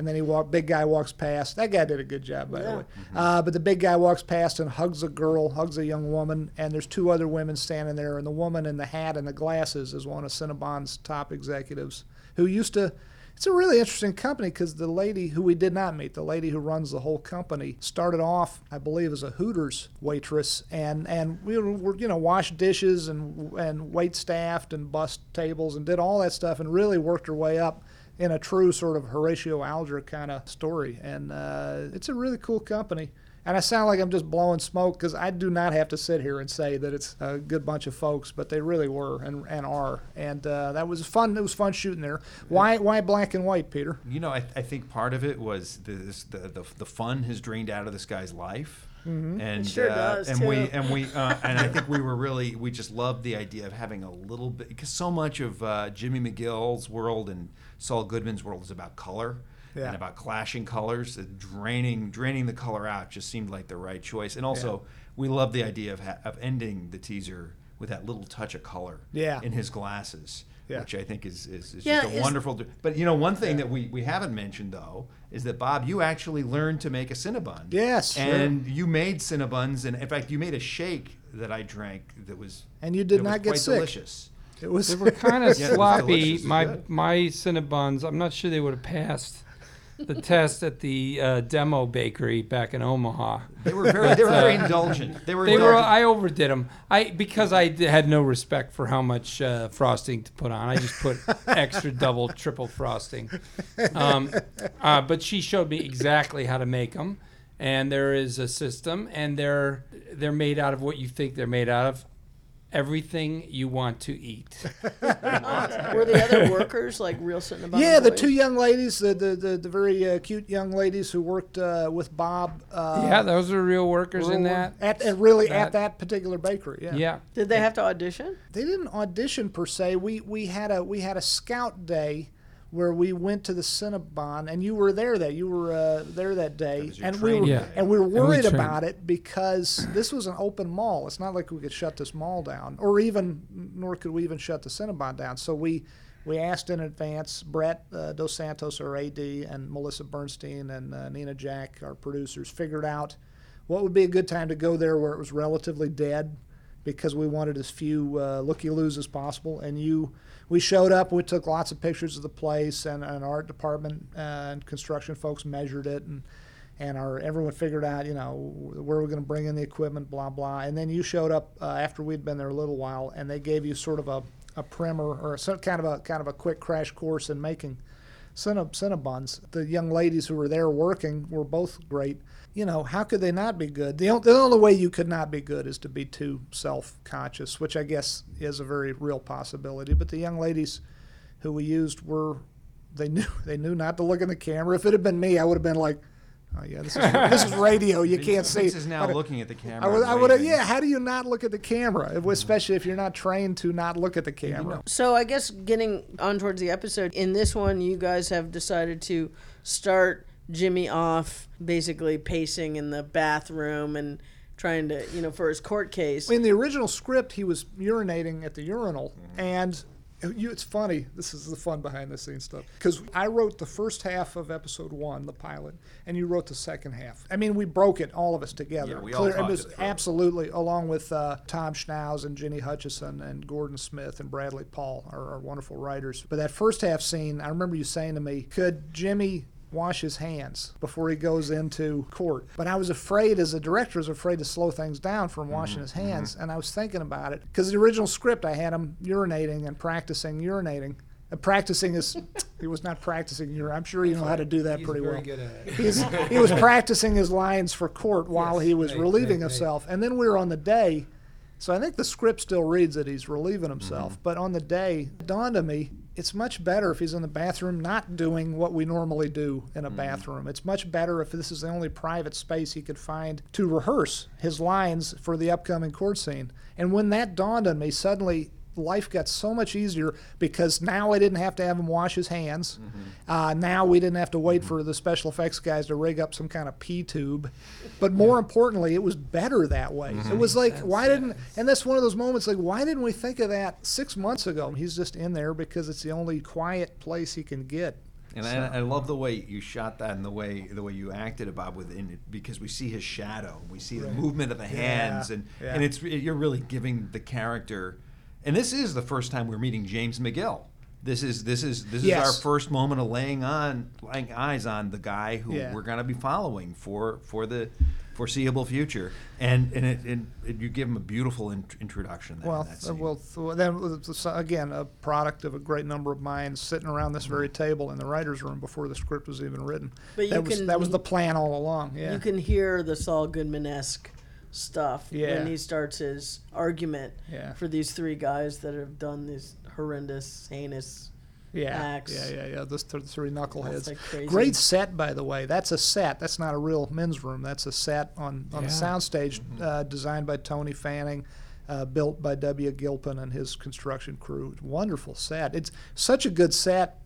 And then he walk. Big guy walks past. That guy did a good job, by the Yeah. way. Uh, but the big guy walks past and hugs a girl, hugs a young woman, and there's two other women standing there. And the woman in the hat and the glasses is one of Cinnabon's top executives, who used to. It's a really interesting company because the lady who we did not meet, the lady who runs the whole company, started off, I believe, as a Hooters waitress, and and we were, you know washed dishes and and wait staffed and bussed tables and did all that stuff and really worked her way up in a true sort of Horatio Alger kind of story. And uh, it's a really cool company. And I sound like I'm just blowing smoke because I do not have to sit here and say that it's a good bunch of folks, but they really were and, and are. And uh, that was fun. It was fun shooting there. Why why black and white, Peter? You know, I, I think part of it was the, this, the, the the fun has drained out of this guy's life, Mm-hmm. and sure uh, does, and we and we uh, and I think we were really we just loved the idea of having a little bit because so much of uh, Jimmy McGill's world and Saul Goodman's world is about color. Yeah. And about clashing colors, draining draining the color out just seemed like the right choice. And also, we love the idea of ha- of ending the teaser with that little touch of color Yeah. in his glasses, Yeah. which I think is is, is Yeah, just a is- wonderful. But you know, one thing that we, we haven't mentioned though is that Bob, you actually learned to make a Cinnabon. Yes, sure. and you made Cinnabons, and in fact, you made a shake that I drank that was And you did not get quite sick. delicious. It was They were kind of Yeah, it was sloppy. delicious. My Good. my Cinnabons, I'm not sure they would have passed the test at the uh, demo bakery back in Omaha. They were very they were very indulgent. They were They were. indulgent. I overdid them. I because I d- had no respect for how much uh, frosting to put on. I just put extra, double, triple frosting. Um, uh, but she showed me exactly how to make them, and there is a system, and they're they're made out of what you think they're made out of. Everything you want to eat. Were the other workers like real Cinnabon? Yeah, the two young ladies, the the, the, the very uh, cute young ladies who worked uh, with Bob. Uh, yeah, those are real workers in that. At, at really at That- that particular bakery. Yeah. Yeah. Did they have to audition? They didn't audition per se. We we had a we had a scout day where we went to the Cinnabon, and you were there that you were uh, there that day, was and we were training day. and we were And we worried about it because this was an open mall. It's not like we could shut this mall down, or even nor could we even shut the Cinnabon down. So we. We asked in advance, Brett uh, Dos Santos, our AD, and Melissa Bernstein and uh, Nina Jack, our producers, figured out what would be a good time to go there where it was relatively dead because we wanted as few uh, looky-loos as possible. And you, we showed up. We took lots of pictures of the place, and an art department and construction folks measured it, and and our everyone figured out, you know, where we're going to bring in the equipment, blah blah. And then you showed up uh, after we'd been there a little while, and they gave you sort of a, a primer or some kind of a kind of a quick crash course in making Cinnab- Cinnabons. The young ladies who were there working were both great. You know, how could they not be good? The, on- the only way you could not be good is to be too self conscious, which I guess is a very real possibility. But the young ladies who we used were. They knew they knew not to look in the camera. If it had been me, I would have been like, "Oh yeah, this is this is radio. You can't see." This is now But looking at the camera. I would, I would have, yeah. How do you not look at the camera, If- especially if you're not trained to not look at the camera? So I guess getting on towards the episode, in this one, you guys have decided to start Jimmy off basically pacing in the bathroom and trying to, you know, for his court case. In the original script, he was urinating at the urinal, and you, it's funny. This is the fun behind the scenes stuff because I wrote the first half of episode one, the pilot, and you wrote the second half. I mean, we broke it, all of us together. Yeah, we all it talked was it through. absolutely along with uh, Tom Schnauz and Jenny Hutchison and Gordon Smith and Bradley Paul, our, our wonderful writers. But that first half scene, I remember you saying to me, "Could Jimmy?" Wash his hands before he goes into court. But I was afraid, as a director, I was afraid to slow things down from mm-hmm. washing his mm-hmm. hands. And I was thinking about it because the original script, I had him urinating and practicing urinating. Uh, practicing is, he was not practicing urine. I'm sure you know how to do that He's pretty very well. good at it. He's, he was practicing his lines for court while Yes, he was right, relieving right, right. himself. And then we were on the day. So I think the script still reads that he's relieving himself. Mm-hmm. But on the day, it dawned on me it's much better if he's in the bathroom not doing what we normally do in a mm-hmm. bathroom. It's much better if this is the only private space he could find to rehearse his lines for the upcoming court scene. And when that dawned on me, suddenly life got so much easier because now I didn't have to have him wash his hands. Uh, now we didn't have to wait for the special effects guys to rig up some kind of pee tube. But more importantly, it was better that way. It was like, why didn't, and that's one of those moments like, why didn't we think of that six months ago? He's just in there because it's the only quiet place he can get. And I, I love the way you shot that and the way the way you acted about within it because we see his shadow, we see the movement of the hands, and yeah. and it's you're really giving the character. And this is the first time we're meeting James McGill. This is this is this is our first moment of laying on laying eyes on the guy who Yeah. we're going to be following for for the foreseeable future. And and, it, and it, you give him a beautiful in, introduction. There Well, in that well, th- then again, a product of a great number of minds sitting around this very mm-hmm. table in the writers' room before the script was even written. But you that was can- that was the plan all along. Yeah. You can hear the Saul Goodman esque stuff Yeah. when he starts his argument Yeah. for these three guys that have done these horrendous, heinous. yeah, acts. yeah, yeah, yeah. Those th- three knuckleheads. like crazy. Great set, by the way. That's a set. That's not a real men's room. That's a set on on the Yeah. soundstage, uh, designed by Tony Fanning. Uh, built by W. Gilpin and his construction crew. Wonderful set. It's such a good set.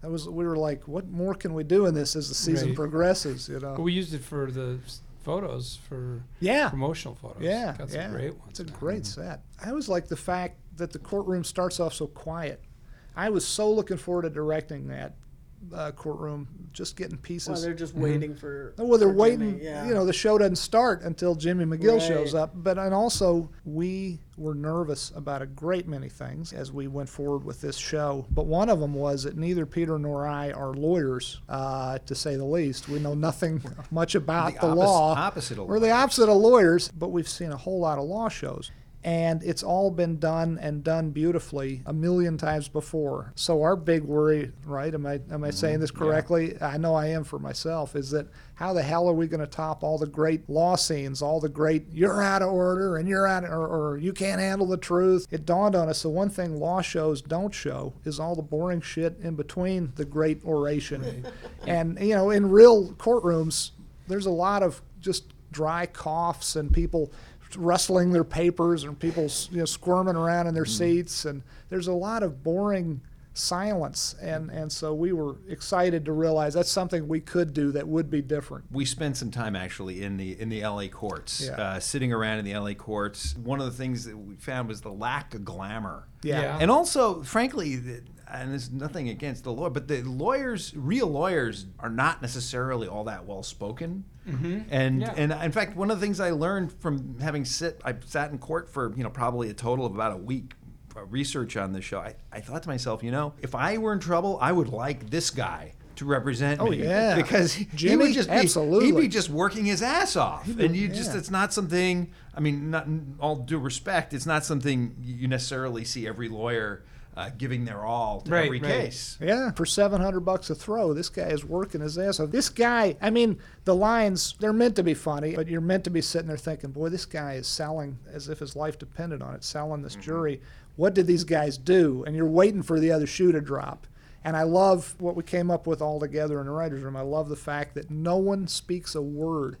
That was we were like, what more can we do in this as the season Right. progresses? You know. But we used it for the s- photos for Yeah. promotional photos. Yeah, got some yeah. great ones. It's a great mm-hmm. set. I always like the fact that the courtroom starts off so quiet. I was so looking forward to directing that uh, courtroom, just getting pieces. Well, they're just waiting for. Oh, well, they're for waiting. Jimmy, yeah. You know, the show doesn't start until Jimmy McGill Right. shows up. But and also, we were nervous about a great many things as we went forward with this show. But one of them was that neither Peter nor I are lawyers, uh, to say the least. We know nothing much about The the, oppos- law. opposite of We're the opposite of lawyers, but we've seen a whole lot of law shows. And it's all been done and done beautifully a million times before. So our big worry, right? Am I am I saying mm-hmm. this correctly? I know I am for myself. Is that how the hell are we going to top all the great law scenes, all the great "you're out of order" and "you're out," or, or "you can't handle the truth"? It dawned on us the one thing law shows don't show is all the boring shit in between the great oration. And you know, in real courtrooms, there's a lot of just dry coughs and people rustling their papers and people you know squirming around in their seats and there's a lot of boring silence and and so we were excited to realize that's something we could do that would be different we spent some time actually in the in the LA courts, Yeah. uh, sitting around in the LA courts. One of the things that we found was the lack of glamour. yeah, Yeah. And also, frankly, the, and there's nothing against the lawyer, but the lawyers, real lawyers, are not necessarily all that well spoken. Mm-hmm. And Yeah. and in fact, one of the things I learned from having sit, I sat in court for you know probably a total of about a week. uh, Research on the show. I, I thought to myself, you know, if I were in trouble, I would like this guy to represent Oh, me. yeah. because he, he Jimmy? would just be, Absolutely. he'd be just working his ass off, and you just it's not something. I mean, not all due respect, it's not something you necessarily see every lawyer uh, giving their all to Right, every right. case. Yeah, for seven hundred bucks a throw, this guy is working his ass off. This guy, I mean, the lines they're meant to be funny, but you're meant to be sitting there thinking, boy, this guy is selling as if his life depended on it, selling this jury. What did these guys do? And you're waiting for the other shoe to drop. And I love what we came up with all together in the writers' room. I love the fact that no one speaks a word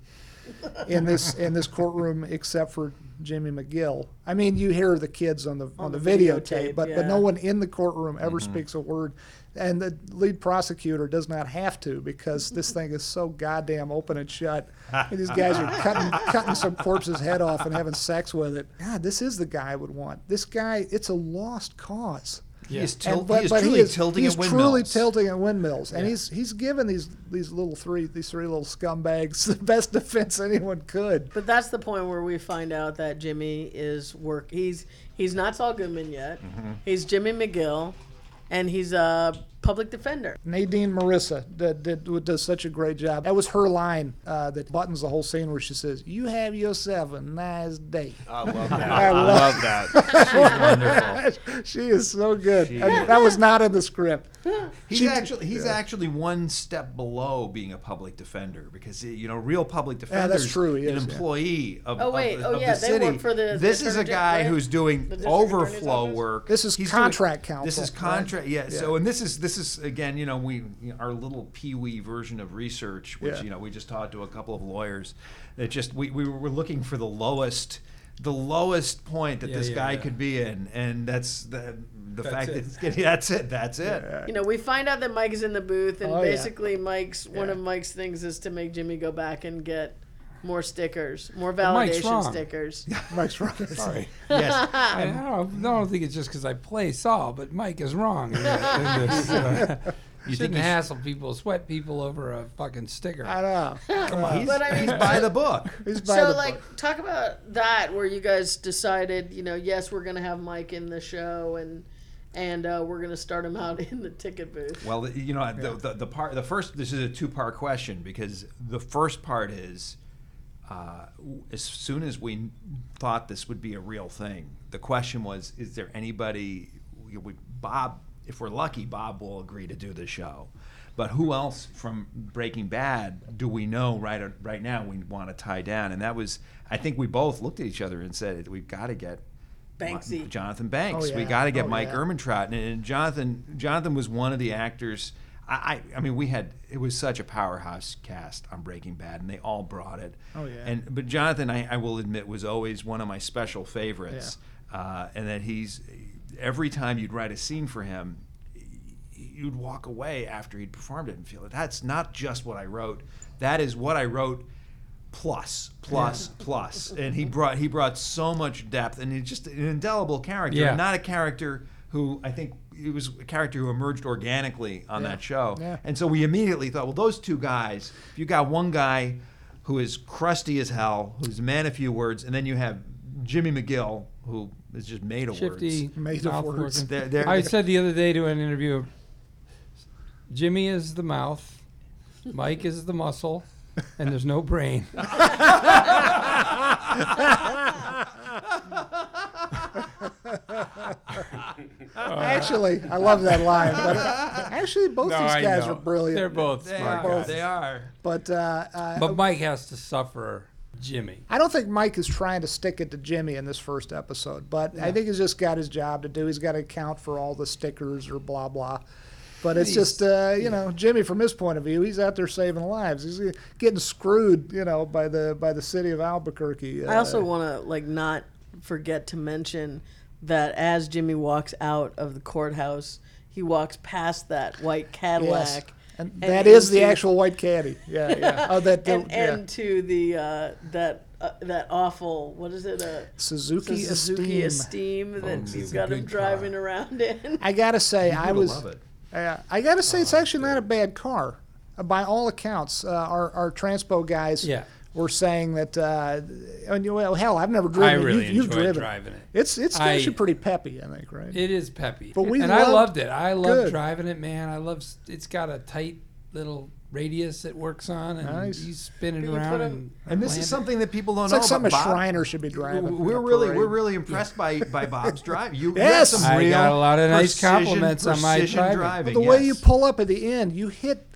in this in this courtroom except for Jimmy McGill. I mean, you hear the kids on the on, the the, videotape, videotape, but yeah. but no one in the courtroom ever mm-hmm. speaks a word. And the lead prosecutor does not have to because this thing is so goddamn open and shut. And these guys are cutting cutting some corpse's head off and having sex with it. God, this is the guy I would want. This guy, it's a lost cause. He is, And- til- but, he is but truly he is, tilting he's at windmills. truly tilting at windmills, and he's he's given these these little three these three little scumbags the best defense anyone could. But that's the point where we find out that Jimmy is work. He's he's not Saul Goodman yet. Mm-hmm. He's Jimmy McGill, and he's a public defender. Nadine Marissa did, did, does such a great job. That was her line uh, that buttons the whole scene where she says, "You have yourself a nice day." I love that. I I love- love that. She's wonderful. she is so good. And that was not in the script. He's She- actually he's actually one step below being a public defender because you know real public Yeah, defenders that's true, he an is, yeah. employee of, Oh, of wait. the- Oh, of yeah, the they work for the- the this is a guy right? who's doing The district attorney's overflow work. This is He's doing- contract This is counsel, right? contract. Yeah. So and this is this is again you know we you know, our little pee wee version of research which Yeah. you know we just talked to a couple of lawyers that just we, we were looking for the lowest the lowest point that Yeah, this yeah, guy yeah. could be in and that's the the That's fact it. that it's that's it that's it. You know, we find out that Mike is in the booth, and Oh, yeah. basically, Mike's one of Mike's things is to make Jimmy go back and get more stickers, more Mike's validation wrong. stickers. Mike's right. Sorry. Yes. I, I, don't, I don't think it's just because I play Saul, but Mike is wrong in, in this. Uh, You shouldn't he's- hassle people, sweat people over a fucking sticker. I know. Come on, he's, But I mean- he's by the book. He's by So, the like, book. talk about that, where you guys decided, you know, yes, we're gonna have Mike in the show, and and uh, we're gonna start him out in the ticket booth. Well, you know, the, the, the part, the first, this is a two part question because the first part is uh, as soon as we thought this would be a real thing, the question was, is there anybody, we, we- Bob, if we're lucky, Bob will agree to do the show. But who else from Breaking Bad do we know right right now we want to tie down? And that was, I think we both looked at each other and said, we've got to get Banksy. Jonathan Banks. Oh, We yeah. got to get Oh, Mike yeah. Ehrmantraut. And, and Jonathan Jonathan was one of the actors. I, I I mean we had it was such a powerhouse cast on Breaking Bad, and they all brought it. Oh, yeah. And but Jonathan, I, I will admit, was always one of my special favorites. Uh, and that he's every time you'd write a scene for him, you'd walk away after he'd performed it and feel that that's not just what I wrote. That is what I wrote plus plus plus plus. and he brought he brought so much depth and he's just an indelible character Yeah. not a character who I think it was a character who emerged organically on Yeah. that show Yeah. and so we immediately thought well those two guys if you got one guy who is crusty as hell who's a man of few words and then you have Jimmy McGill who is just made of Shifty, words Made of words. They're- they're- I said the other day to an interviewer, Jimmy is the mouth, Mike is the muscle, and there's no brain. actually, I love that line. But uh, actually, both No, these I guys know. are brilliant. They're both They smart are. guys. They are. But uh, uh, But Mike has to suffer Jimmy. I don't think Mike is trying to stick it to Jimmy in this first episode, but I think he's just got his job to do. He's got to account for all the stickers or blah blah. But it's He's- just, uh, you know, Jimmy from his point of view, he's out there saving lives. He's getting screwed, you know, by the by the city of Albuquerque. I also Uh, want to like not forget to mention that as Jimmy walks out of the courthouse, he walks past that white Cadillac. and and that is the actual white caddy. Yeah, yeah. Oh, that the, and, yeah. and to the uh, that uh, that awful what is it a Suzuki, Suzuki Esteem. Esteem that it's you've got him driving car. around in. I gotta say, I was. love it. Uh, I gotta say, Oh, it's actually not a bad car. Uh, by all accounts, uh, our our transpo guys Yeah. Were saying that. Uh, and well, hell, I've never driven. I it. really you've, you've enjoy driven. driving it. It's it's I- actually pretty peppy, I think, right? It is peppy. But we and I loved- loved it. I love driving it, man. I love. It's got a tight little radius it works on, and Nice. you spinning Can you around. and, And this land is it. something that people don't it's know like something a about Bob. Shriner should be driving. in We're really parade. we're really impressed by by Bob's drive. You Yes! you some I real got a lot of nice precision- compliments on my precision driving. driving. But the way you pull up at the end, you hit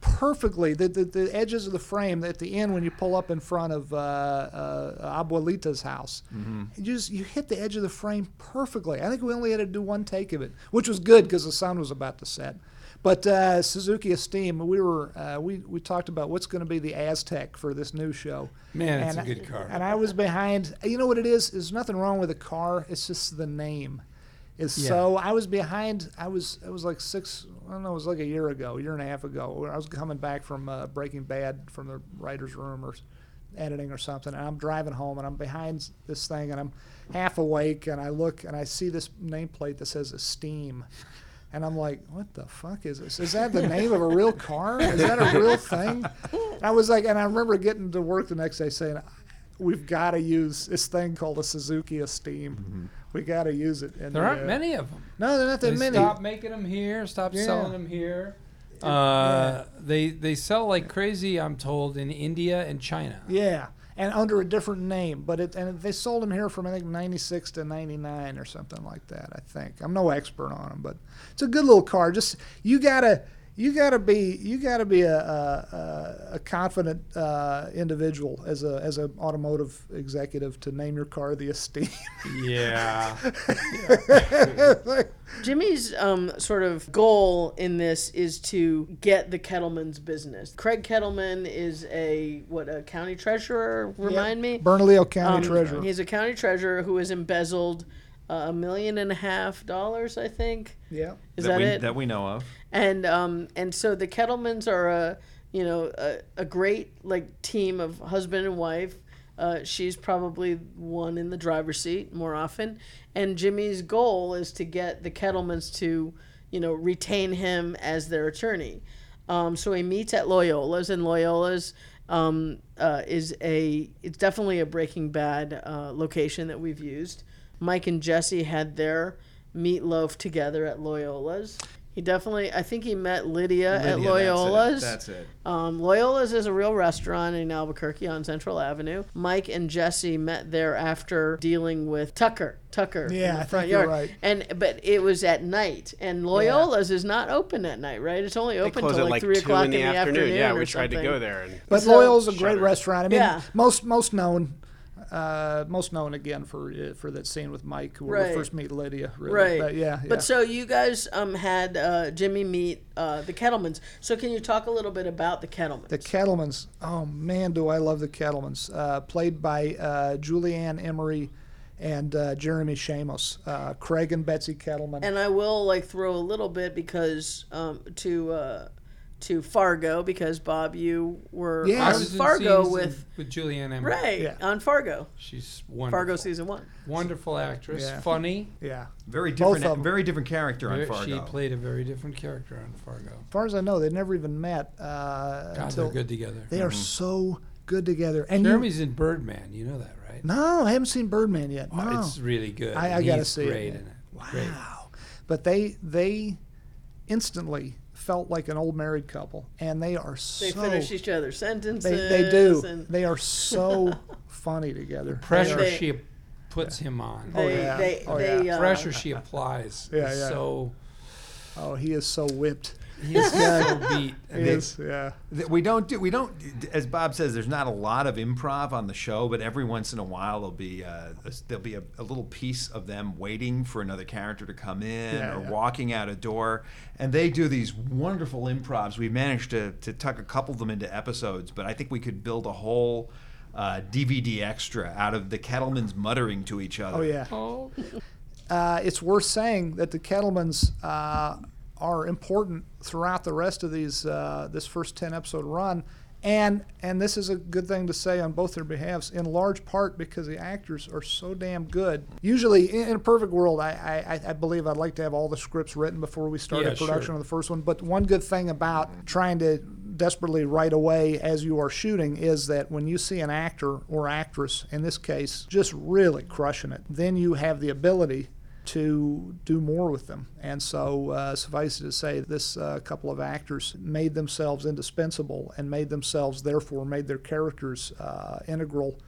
perfectly the, the, the edges of the frame at the end when you pull up in front of uh, uh, Abuelita's house. Mm-hmm. You just you hit the edge of the frame perfectly. I think we only had to do one take of it, which was good because the sun was about to set. But uh, Suzuki Esteem, we were uh, we we talked about what's going to be the Aztec for this new show. Man, it's And a good car. And I was behind. You know what it is? There's nothing wrong with the car. It's just the name. Is Yeah. so I was behind. I was it was like six. I don't know. It was like a year ago, a year and a half ago. I was coming back from uh, Breaking Bad from the writers' room or editing or something, and I'm driving home, and I'm behind this thing, and I'm half awake, and I look and I see this nameplate that says Esteem. And I'm like, what the fuck is this? Is that the name of a real car? Is that a real thing? And I was like, and I remember getting to work the next day saying, we've got to use this thing called a Suzuki Esteem. We got to use it. There aren't uh, many of them. No, they're not that They many. stopped making them here. Stop Yeah. selling them here. Uh, They they sell like crazy. I'm told in India and China. Yeah, and under a different name, but it and they sold them here from I think '96 to '99 or something like that. I think I'm no expert on them, but it's a good little car. Just you gotta you gotta be you gotta be a a, a- a confident uh, individual as a as an automotive executive to name your car the Esteem. Yeah. Jimmy's um, sort of goal in this is to get the Kettleman's business. Craig Kettleman is a what a county treasurer. Remind me. Bernalillo County Um, Treasurer. He's a county treasurer who has embezzled uh, a million and a half dollars, I think. Yeah. Is that, we, it? that we know of. and um and so the Kettlemans are a you know a, a great like team of husband and wife. Uh, she's probably one in the driver's seat more often, and Jimmy's goal is to get the Kettlemans to you know retain him as their attorney. Um, so he meets at Loyola's, and Loyola's um, uh, is a it's definitely a Breaking Bad uh, location that we've used. Mike and Jesse had their meatloaf together at Loyola's. He definitely, I think he met Lydia, at Loyola's. That's it. That's it. Um, Loyola's is a real restaurant in Albuquerque on Central Avenue. Mike and Jesse met there after dealing with Tucker. Tucker. in Yeah, the I front think you're yard. right. And but it was at night, and Loyola's is not open at night, right? It's only open close till like, like three o'clock in the, afternoon. Yeah, we or tried to go there, and But So- Loyal's a great Shutter. restaurant. I mean, Yeah. most most known, uh, most known again for uh, for that scene with Mike, where Right. we first meet Lydia. Really. Right. But yeah. But so you guys um, had uh, Jimmy meet uh, the Kettlemans. So can you talk a little bit about the Kettlemans? The Kettlemans. Oh man, do I love the Kettlemans. Uh, played by uh, Julie Ann Emery and uh, Jeremy Shamos. Uh, Craig and Betsy Kettleman. and I will like throw a little bit because um, to uh, to Fargo because Bob, you were Yes. I on was in Fargo scenes with with Julie Ann Emery. right Yeah. on Fargo. She's wonderful. Fargo season one. Wonderful actress. Yeah. Funny. yeah. Very Both different. of 'em. Very different character on Very- Fargo. She played a very different character on Fargo. As far as I know, they never even met uh, God, until they're good together. they are so good together. And you, Jeremy's in Birdman. You know that, right? no, I haven't seen Birdman yet. Oh, No. It's really good. I- I and gotta he's see it, great yeah. in it. Wow. Great. But they they instantly felt like an old married couple, and they are so. They finish each other's sentences. they, they do. And They are so funny together. They Pressure They- she puts him on. Oh, They, yeah. they, Oh, they, yeah. uh, Pressure she applies. Yeah, is yeah. So Oh, he is so whipped. He's so beat. He is, yeah. We don't do we don't as Bob says. There's not a lot of improv on the show, but every once in a while there'll be uh, a, there'll be a, a little piece of them waiting for another character to come in Yeah, or yeah. walking out a door, and they do these wonderful improvs. We managed to to tuck a couple of them into episodes, but I think we could build a whole. Uh, DVD extra out of the Kettlemans muttering to each other. Oh, yeah. Oh, uh, it's worth saying that the Kettlemans uh, are important throughout the rest of these uh, this first ten episode run, and and this is a good thing to say on both their behalves, in large part because the actors are so damn good. Usually, in, in a perfect world, I, I I believe I'd like to have all the scripts written before we started Yeah, sure. production of the first one. But one good thing about trying to desperately right away as you are shooting is that when you see an actor or actress, in this case, just really crushing it, then you have the ability to do more with them. And so, uh, suffice it to say, this uh, couple of actors made themselves indispensable and made themselves, therefore, made their characters uh, integral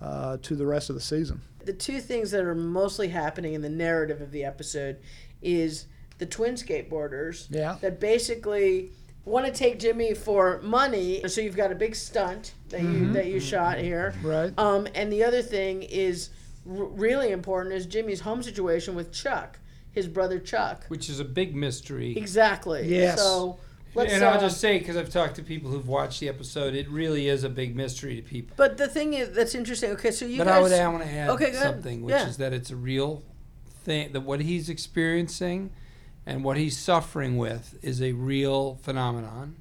uh, to the rest of the season. the two things that are mostly happening in the narrative of the episode is the twin skateboarders Yeah. that basically want to take Jimmy for money. So you've got a big stunt that you that you shot here, Right. Um, and the other thing is really important is Jimmy's home situation with Chuck, his brother Chuck. which is a big mystery. Exactly. Yes. So let's. and I'll uh, just say, because I've talked to people who've watched the episode, it really is a big mystery to people. But the thing is that's interesting. Okay, so you but guys. I would I want to add Okay, go ahead. something, which Yeah. is that it's a real thing. That what he's experiencing and what he's suffering with is a real phenomenon.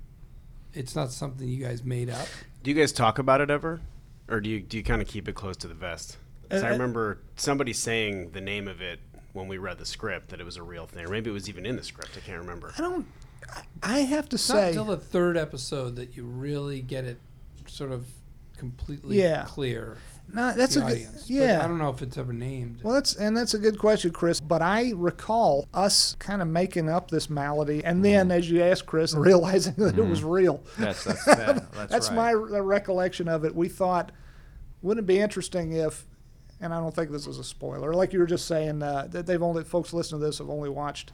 It's not something you guys made up. Do you guys talk about it ever, or do you do you kind of keep it close to the vest? 'Cause I Uh, uh, remember somebody saying the name of it when we read the script that it was a real thing, or maybe it was even in the script. I can't remember. I don't. I- I have to It's not say. until the third episode that you really get it sort of completely Yeah. clear. No, that's the a good. audience. But Yeah. I don't know if it's ever named. Well, that's and that's a good question, Chris. But I recall us kind of making up this malady, and then, as you asked, Chris, realizing that it was real. That's that's that, that's, That's right. my re- recollection of it. We thought, wouldn't it be interesting if, and I don't think this is a spoiler, like you were just saying, uh, that they've only folks listening to this have only watched,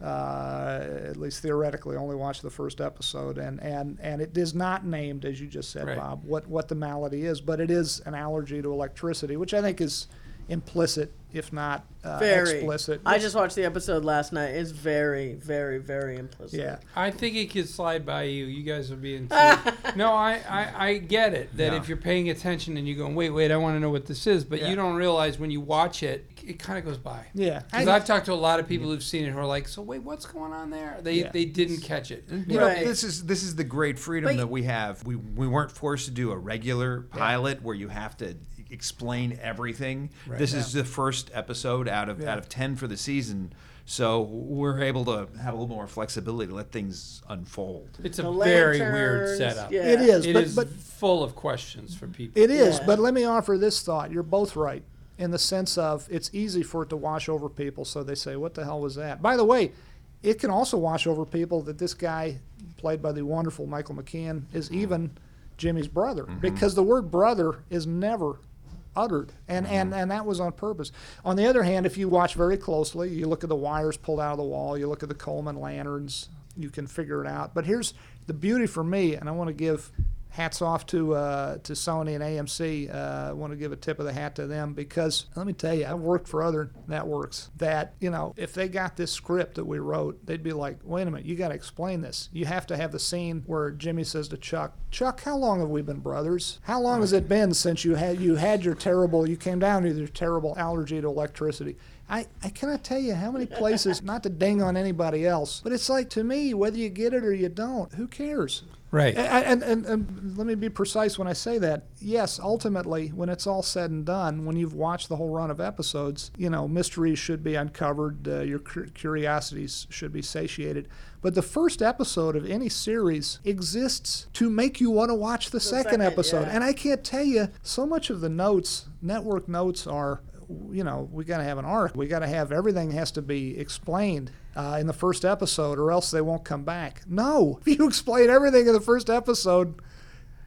uh, at least theoretically, only watched the first episode, and and and it is not named as you just said, Right. Bob, what what the malady is, but it is an allergy to electricity, which I think is implicit, if not uh, very. explicit. I just watched the episode last night. It's very, very, very implicit. yeah. I think it could slide by you. You guys are being too. no, I, I, I get it. That Yeah. if you're paying attention and you're going, wait, wait, I want to know what this is, but Yeah. you don't realize when you watch it, it kind of goes by. Yeah, Because I- I've talked to a lot of people who've seen it who are like, so wait, what's going on there? They Yeah. they didn't catch it. You know, this is this is the great freedom But- that we have. We we weren't forced to do a regular pilot where you have to explain everything. Right. This is the first episode out of Yeah. out of ten for the season, so we're able to have a little more flexibility to let things unfold. It's a The very weird setup. yeah. It is, It but is but full of questions for people. It is, Yeah. but let me offer this thought. You're both right in the sense of it's easy for it to wash over people, so they say, What the hell was that? By the way, it can also wash over people that this guy, played by the wonderful Michael McKean, is mm-hmm. even Jimmy's brother. Mm-hmm. Because the word brother is never uttered. And, and, mm-hmm. and that was on purpose. On the other hand, if you watch very closely, you look at the wires pulled out of the wall, you look at the Coleman lanterns, you can figure it out. But here's the beauty for me, and I want to give hats off to uh, to Sony and AMC. Uh, I want to give a tip of the hat to them because let me tell you, I've worked for other networks that you know if they got this script that we wrote, they'd be like, "Wait a minute, you got to explain this. You have to have the scene where Jimmy says to Chuck, Chuck, how long have we been brothers? How long has it been since you had you had your terrible you came down with your terrible allergy to electricity?" I, I cannot tell you how many places, not to ding on anybody else, but it's like to me, whether you get it or you don't, who cares? Right. And, and, and, and let me be precise when I say that. Yes, ultimately, when it's all said and done, when you've watched the whole run of episodes, you know, mysteries should be uncovered, uh, your cur- curiosities should be satiated. But the first episode of any series exists to make you want to watch the, second, second, episode. yeah. And I can't tell you, so much of the notes, network notes are you know, we got to have an arc. We got to have everything has to be explained uh, in the first episode, or else they won't come back. No, if you explain everything in the first episode,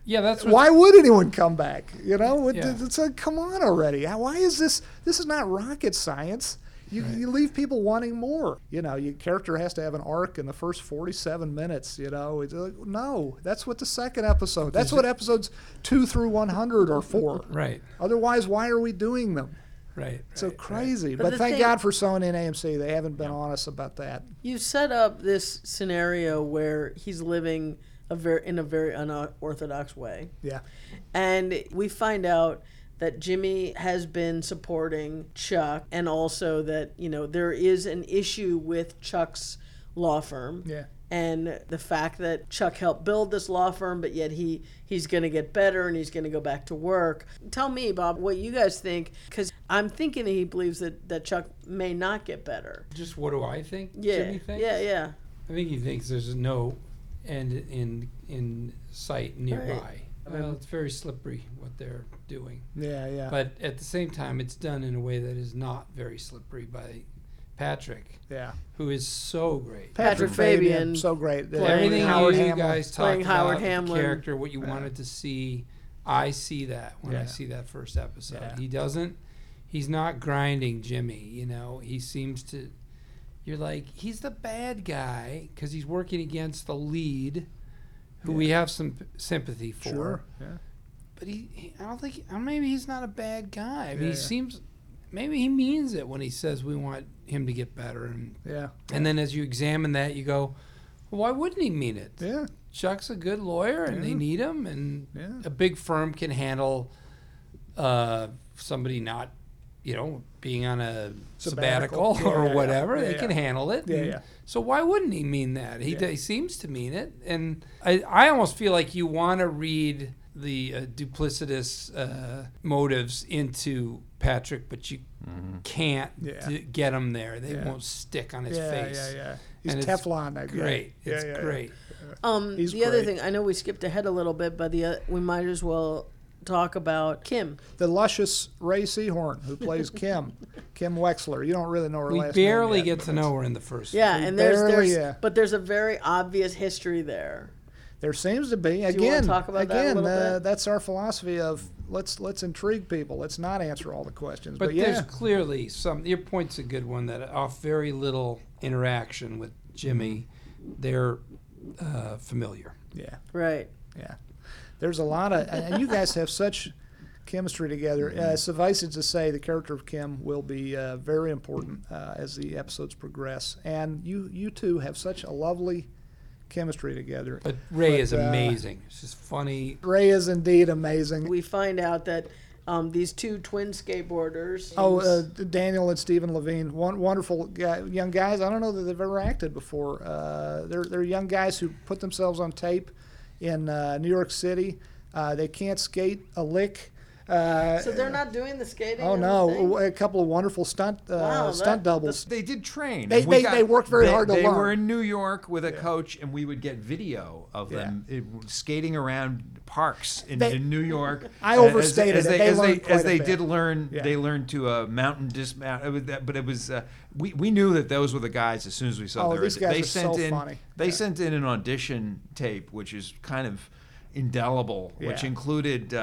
Yeah, that's what Why would anyone come back? You know, it, Yeah. it's like, come on already. Why is this? This is not rocket science. You, you leave people wanting more. You know, your character has to have an arc in the first 47 minutes. You know, it's like, no, that's what the second episode. That's what episodes two through 100 are for. Right, Otherwise, why are we doing them? Right. So right, right. crazy. But But, thank thing- God for Sony and AMC. They haven't been honest about that. You set up this scenario where he's living a very in a very unorthodox way, Yeah. and we find out that Jimmy has been supporting Chuck, and also that you know there is an issue with Chuck's law firm. Yeah. And the fact that Chuck helped build this law firm, but yet he he's going to get better and he's going to go back to work. Tell me, Bob, what you guys think? Because I'm thinking that he believes that, that Chuck may not get better. Just what do I think? Yeah, Jimmy thinks? yeah, yeah. I think he thinks there's no end in in sight nearby. Well, it's very slippery what they're doing, Yeah, yeah. but at the same time, it's done in a way that is not very slippery by Patrick, yeah. who is so great. Patrick Fabian So great. Playing Everything you Howard you Hamlin. guys talked Playing about Howard with the Hamlin. character, what you wanted to see. I see that when I Yeah. see that first episode. Yeah. He doesn't. He's not grinding Jimmy. You know, he seems to. You're like he's the bad guy because he's working against the lead, who we have some p- sympathy for. Sure. Yeah. But he, he I don't think. Maybe he's not a bad guy. I mean, Yeah, he yeah. seems. Maybe he means it when he says we want him to get better, and Yeah. and then as you examine that, you go, well, why wouldn't he mean it? Yeah. Chuck's a good lawyer, and they need him, and Yeah. a big firm can handle uh, somebody not, you know, being on a Sabbatical. sabbatical, Yeah, or yeah, whatever. yeah. they Yeah, can handle it. Yeah, yeah. So why wouldn't he mean that? He, Yeah. he seems to mean it, and I, I almost feel like you want to read the uh, duplicitous uh, motives into Patrick, but you can't Yeah. d- get him there. They Yeah. won't stick on his yeah, face. yeah, yeah. He's And Teflon. That. Great. Yeah, it's yeah, yeah. great. Um, He's the other thing, I know we skipped ahead a little bit, but the uh, we might as well talk about Kim. The luscious Rhea Seehorn, who plays Kim, Kim Wexler. You don't really know her We last barely name yet. get to know her in the first. Yeah, and there's barely, there's yeah. but there's a very obvious history there. There seems to be you wanna again. talk about that a again, little uh, bit? that's our philosophy of let's let's intrigue people. Let's not answer all the questions. But But, there's clearly some. Your point's a good one. That off very little interaction with Jimmy, they're uh, familiar. yeah, Right. yeah. There's a lot of, and you guys have such chemistry together. Uh, suffice it to say, the character of Kim will be uh, very important uh, as the episodes progress, and you you two have such a lovely chemistry together. But Rhea But, is uh, amazing. She's funny. Rhea is indeed amazing. We find out that um, these two twin skateboarders. Oh, uh, Daniel and Stephen Levine, one wonderful guy, young guys. I don't know that they've ever acted before. Uh, they're they're young guys who put themselves on tape in uh, New York City. Uh, they can't skate a lick. Uh, so they're not doing the skating. Oh no! A couple of wonderful stunt uh, Wow, stunt that- doubles. They did train. They- and we they- they worked very they- hard to They learn. were in New York with a coach, and we would get video of Yeah. them it, skating around parks in, They- in New York. I As- overstated as, it. They, They as they, learned quite as a they bit. did learn, Yeah. they learned to uh, mountain dismount. It was but it was uh, we we knew that those were the guys as soon as we saw. Oh, their- these guys they are sent so in, funny. They Yeah. sent in an audition tape, which is kind of indelible, which Yeah. included.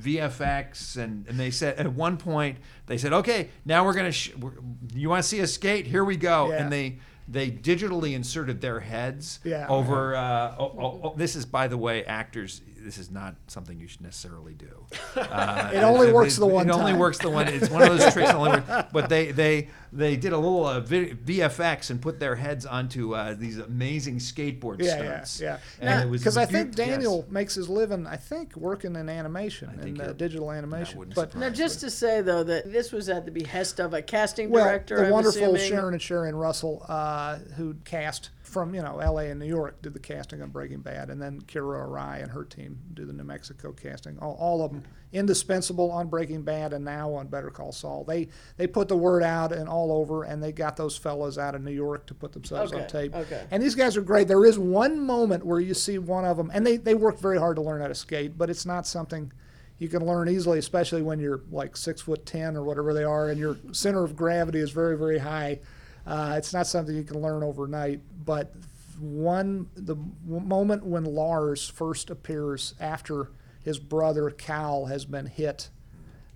VFX and, and they said at one point they said okay now we're gonna sh- we're, you want to see us skate here we go Yeah. and they they digitally inserted their heads Yeah. over. Uh, oh, oh, oh, this is, by the way, actors. This is not something you should necessarily do. Uh, It only it's- works the one It only works the one. It's one of those tricks. only works- But they they they did a little uh, VFX and put their heads onto uh, these amazing skateboard Yeah, yeah, stunts. yeah. And it Because I think beau- yes. Daniel makes his living, I think, working in animation think and uh, digital animation. wouldn't But Now, surprise just to say though that this was at the behest of a casting well, director. the I'm wonderful assuming. Sharon and Sharon Russell, uh, who cast from you know L.A. and New York, did the casting on Breaking Bad, and then Kiira Arai and her team do the New Mexico casting. All, all of them indispensable on Breaking Bad and now on Better Call Saul. They they put the word out and all over, and they got those fellas out of New York to put themselves on Okay, tape. okay. And these guys are great. There is one moment where you see one of them, and they they work very hard to learn how to skate, but it's not something you can learn easily, especially when you're like six foot ten or whatever they are, and your center of gravity is very very high. Uh, it's not something you can learn overnight. But one the moment when Lars first appears after his brother Cal has been hit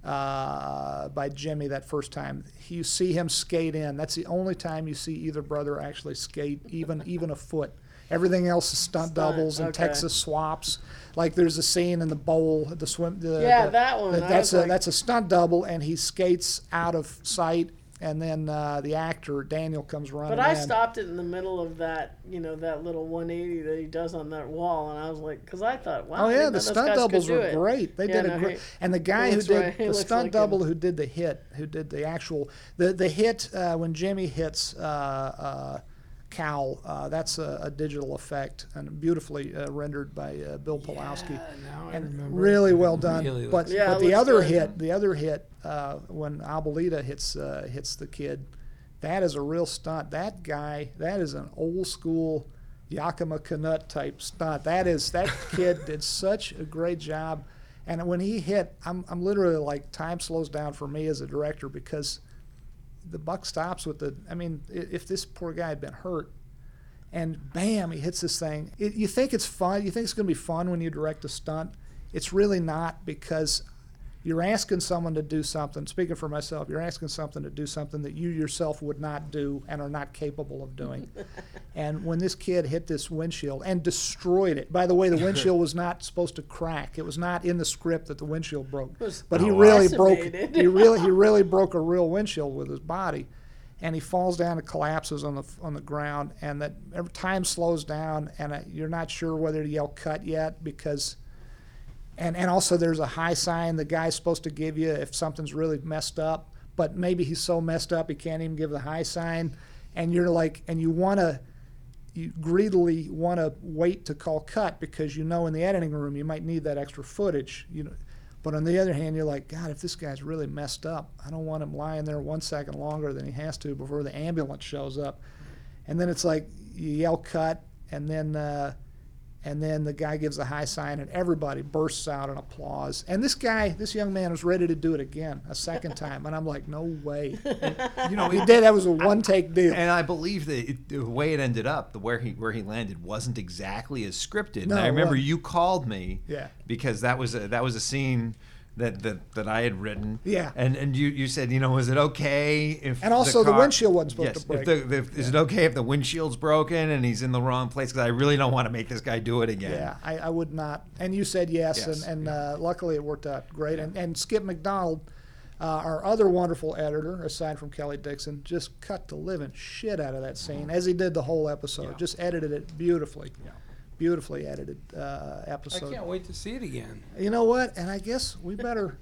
uh, by Jimmy that first time. You see him skate in. That's the only time you see either brother actually skate even even a foot. Everything else is stunt, Stunt, doubles and okay. Texas swaps. Like there's a scene in the bowl, the swim. The, Yeah, the- that one. I that's a like- that's a stunt double, and he skates out of sight, and then uh, the actor Daniel comes running. But I in. stopped it in the middle of that, you know, that little 180 that he does on that wall, and I was like, because I thought, wow. Oh yeah, the stunt doubles were great. They Yeah, did no, a great. he- And the guy who did right- the stunt like double him. who did the hit, who did the actual the the hit uh, when Jimmy hits uh, Cal. Uh, that's a, a digital effect and beautifully uh, rendered by uh, Bill Pulowski. Yeah, now I and remember. really well done. Really but looks Yeah, but the other good. hit, the other hit uh, when Abuelita hits uh, hits the kid, that is a real stunt. That guy, that is an old school Yakima Canutt type stunt. That is that kid did such a great job. And when he hit, I'm I'm literally like time slows down for me as a director because the buck stops with the. I mean, if this poor guy had been hurt, and bam, he hits this thing. It, you think it's fun. You think it's going to be fun when you direct a stunt. It's really not because you're asking someone to do something. Speaking for myself, you're asking something to do something that you yourself would not do and are not capable of doing. and when this kid hit this windshield and destroyed it, by the way, the windshield was not supposed to crack. It was not in the script that the windshield broke. But he really broke. He really he really broke a real windshield with his body and he falls down and collapses on the on the ground and that every time slows down and uh, you're not sure whether to yell cut yet because and and also there's a high sign the guy's supposed to give you if something's really messed up but maybe he's so messed up he can't even give the high sign. And you're like and you want to you greedily want to wait to call cut because you know in the editing room you might need that extra footage you know. But on the other hand you're like god if this guy's really messed up i don't want him lying there one second longer than he has to before the ambulance shows up. And then it's like you yell cut and then uh, and then the guy gives a high sign and everybody bursts out in applause and this guy this young man was ready to do it again a second time and i'm like no way You know, he it- did that was a one take deal And I believe that it, the way it ended up, the where he where he landed, wasn't exactly as scripted. No, and I remember wasn't. you called me, Yeah. because that was a, that was a scene that, that that I had written. Yeah. And and you, you said, you know, is it okay if And also the car- windshield wasn't supposed yes, to break. If the, if, Is it okay if the windshield's broken and he's in the wrong place? Because I really don't want to make this guy do it again. Yeah, I, I would not. And you said yes, Yes, and, and uh, luckily it worked out great. And, and Skip Macdonald, uh, our other wonderful editor, aside from Kelley Dixon, just cut the living shit out of that scene, as he did the whole episode. Yeah. Just edited it beautifully. Yeah. Beautifully edited uh, episode. I can't wait to see it again. You know what? And I guess we better,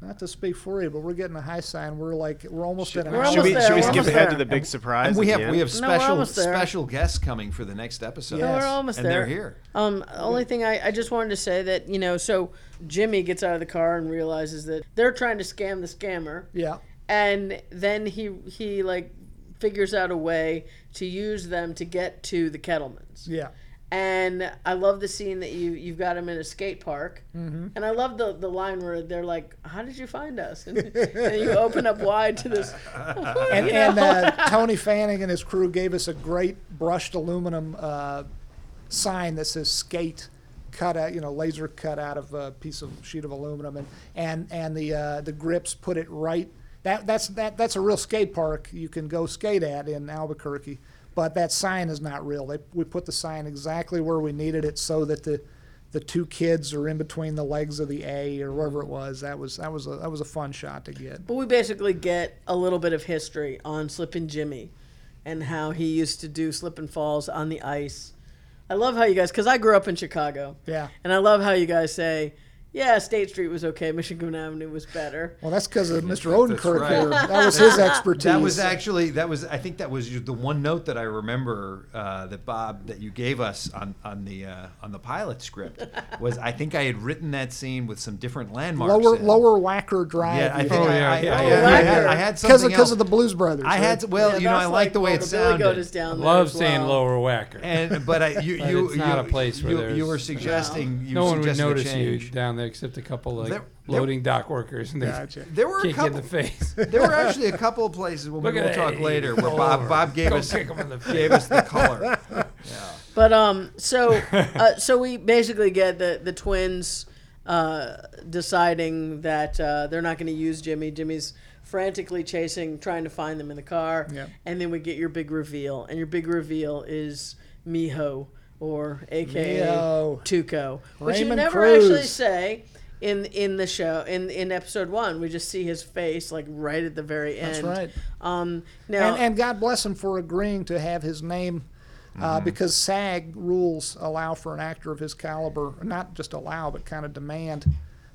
not to speak for you, but we're getting a high sign. We're like, we're almost at an We're hour. Should we, almost should we there, we're skip almost ahead to the big surprise? And we have we have special almost there. special guests coming for the next episode. No, No, we're almost and there. they're here. Um, only thing I, I just wanted to say that you know, so Jimmy gets out of the car and realizes that they're trying to scam the scammer, Yeah. and then he he like figures out a way to use them to get to the Kettlemans. Yeah. And I love the scene that you you've got him in a skate park, Mm-hmm. and I love the the line where they're like, "How did you find us?" And, and you open up wide to this. and, you and uh, Tony Fanning and his crew gave us a great brushed aluminum uh, sign that says "skate," cut out, you know, laser cut out of a piece of sheet of aluminum, and and and the uh, the grips put it right. That that's that that's a real skate park you can go skate at in Albuquerque, but that sign is not real. They we put the sign exactly where we needed it so that the the two kids are in between the legs of the A or wherever it was. That was that was a that was a fun shot to get. But we basically get a little bit of history on Slippin' Jimmy and how he used to do slip and falls on the ice. I love how you guys, because I grew up in Chicago, Yeah. and I love how you guys say, yeah, State Street was okay, Michigan Avenue was better. Well, that's because of Mr. Odenkirk right. here. That was his expertise. That was actually that was I think that was the one note that I remember uh, that Bob that you gave us on on the uh, on the pilot script was I think I had written that scene with some different landmarks. lower in. lower Wacker Drive. Yeah, I think Oh, I, yeah, I, yeah, I, yeah. I, I had, I Wacker. had because something of, 'cause else. of the Blues Brothers. I had right? well, Yeah, you know, I that's like the way it the Billy Goat sounded. is down I there love as saying well. lower Wacker. And but I, you But you it's not you, a place where you, you were suggesting you no one would notice you down there except a couple like There- there- loading dock workers, and they Gotcha. There were a kick you in the face. There were actually a couple of places. Well, Look maybe we'll talk that. later. Where Bob. Bob gave Go us kick 'em in the gave us the color. Yeah. But um, so uh, so we basically get the the twins uh, deciding that uh, they're not going to use Jimmy. Jimmy's frantically chasing, trying to find them in the car, Yeah. and then we get your big reveal, and your big reveal is Miho or AKA Miho. Tuco, which you never Cruz. actually say in in the show in in episode one. We just see his face like right at the very end. That's right. Um, now and, and God bless him for agreeing to have his name, uh, because SAG rules allow for an actor of his caliber, not just allow, but kind of demand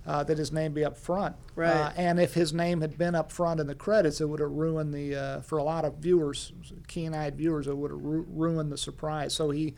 uh, that his name be up front. Right. Uh, and if his name had been up front in the credits, it would have ruined the, uh, for a lot of viewers, keen-eyed viewers, it would have ru- ruined the surprise. So he.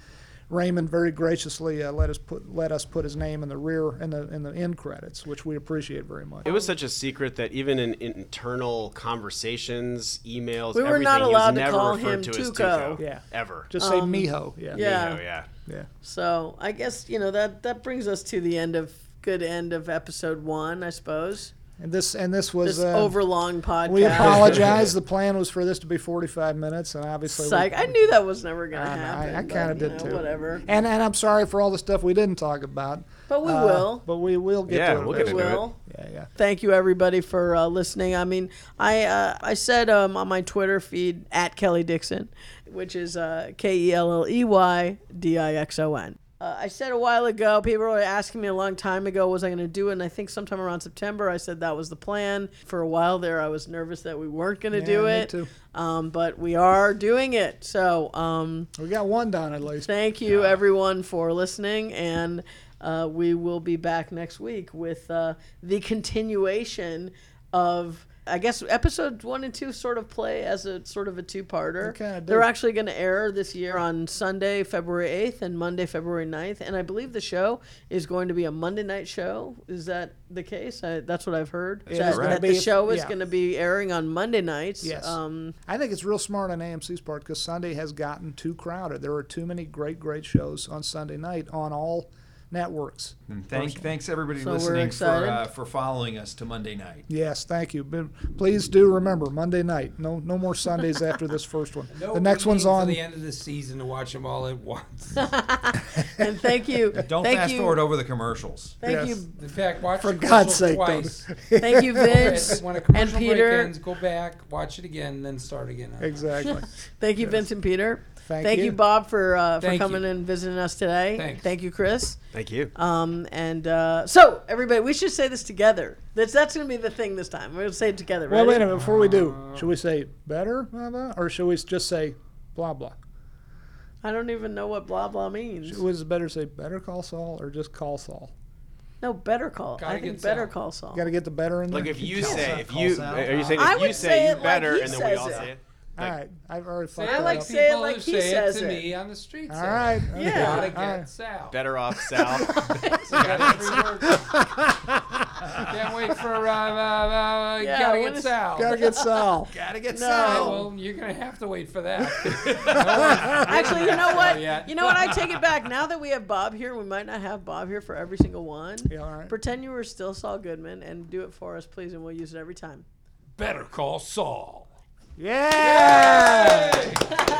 Raymond very graciously uh, let us put let us put his name in the rear in the in the end credits, which we appreciate very much. It was such a secret that even in internal conversations, emails, We were everything, not allowed to call him to as Tuco. Tuco. Yeah. Ever. Just say Um, Miho. Yeah. yeah. Oh, yeah. Yeah. So I guess you know that that brings us to the end of good end of episode one, I suppose. And this and this was This uh, overlong podcast. We apologize. the plan was for this to be 45 minutes, and obviously, we- Psych. I knew that was never gonna I know, I- happen. I but, kinda you did know, too. Whatever. And and I'm sorry for all the stuff we didn't talk about. But we Uh, will. But we will get Yeah, to it. we'll We get into it. will. Yeah, yeah. Thank you everybody for uh, listening. I mean, I uh, I said um, on my Twitter feed at Kelley Dixon, which is uh, K E L L E Y D I X O N. Uh, I said a while ago, people were asking me a long time ago, was I going to do it? And I think sometime around September, I said that was the plan. For a while there, I was nervous that we weren't going to Yeah, do me it. too. Um, but we are doing it. So um, We got one done at least. thank you, everyone, for listening. And uh, we will be back next week with uh, the continuation of. I guess episodes one and two sort of play as a sort of a two-parter. They They're actually going to air this year on Sunday, February 8th and Monday, February 9th. And I believe the show is going to be a Monday night show. Is that the case? I, that's what I've heard. That is gonna that the show is yeah. going to be airing on Monday nights. Yes. Um, I think it's real smart on AMC's part because Sunday has gotten too crowded. There are too many great, great shows on Sunday night on all networks. And thank, thanks everybody So we're listening for excited. uh, for following us to Monday night. Yes, thank you. But please do remember Monday night. No, no more Sundays after this first one. No the next one's waiting on. the end of the season to watch them all at once. and thank you. Don't thank fast you, forward over the commercials. Thank Yes. you, In fact, watch For the God's commercials sake, twice. thank you, Vince when a and commercial break Peter. ends, go back, watch it again, then start again. Exactly. Thank you, Vince and Peter. Thank you. you. Bob, for uh, for Thank coming you. and visiting us today. Thanks. Thank you, Chris. Thank you. Um, and uh, so everybody, we should say this together. That's that's gonna be the thing this time. We're gonna say it together. Well, Ready? wait a minute. Before we do, should we say better, blah, blah, or should we just say blah, blah? I don't even know what blah blah means. Was it better to say better call Saul or just call Saul? No, better call. Gotta I think better Sal. call Saul. Got to get the better in there. Like if you say, if you, are you saying if would you say say you better he and then we all it. say it? All right, I've already fucked I that like up. say it People like who he say says it to it. me on the street. All say it. right. Yeah. Gotta All get right. Sal. Better off Sal. Got every word. Can't wait for uh, uh, uh, Yeah, gotta when get is- Sal. Gotta get Sal. Gotta get No. Yeah, Sal. well, you're gonna have to wait for that. Actually, you know what? yet. You know what? I take it back. Now that we have Bob here, we might not have Bob here for every single one. Yeah, all right. Pretend you were still Saul Goodman and do it for us, please, and we'll use it every time. Better call Saul. Yeah. Hey!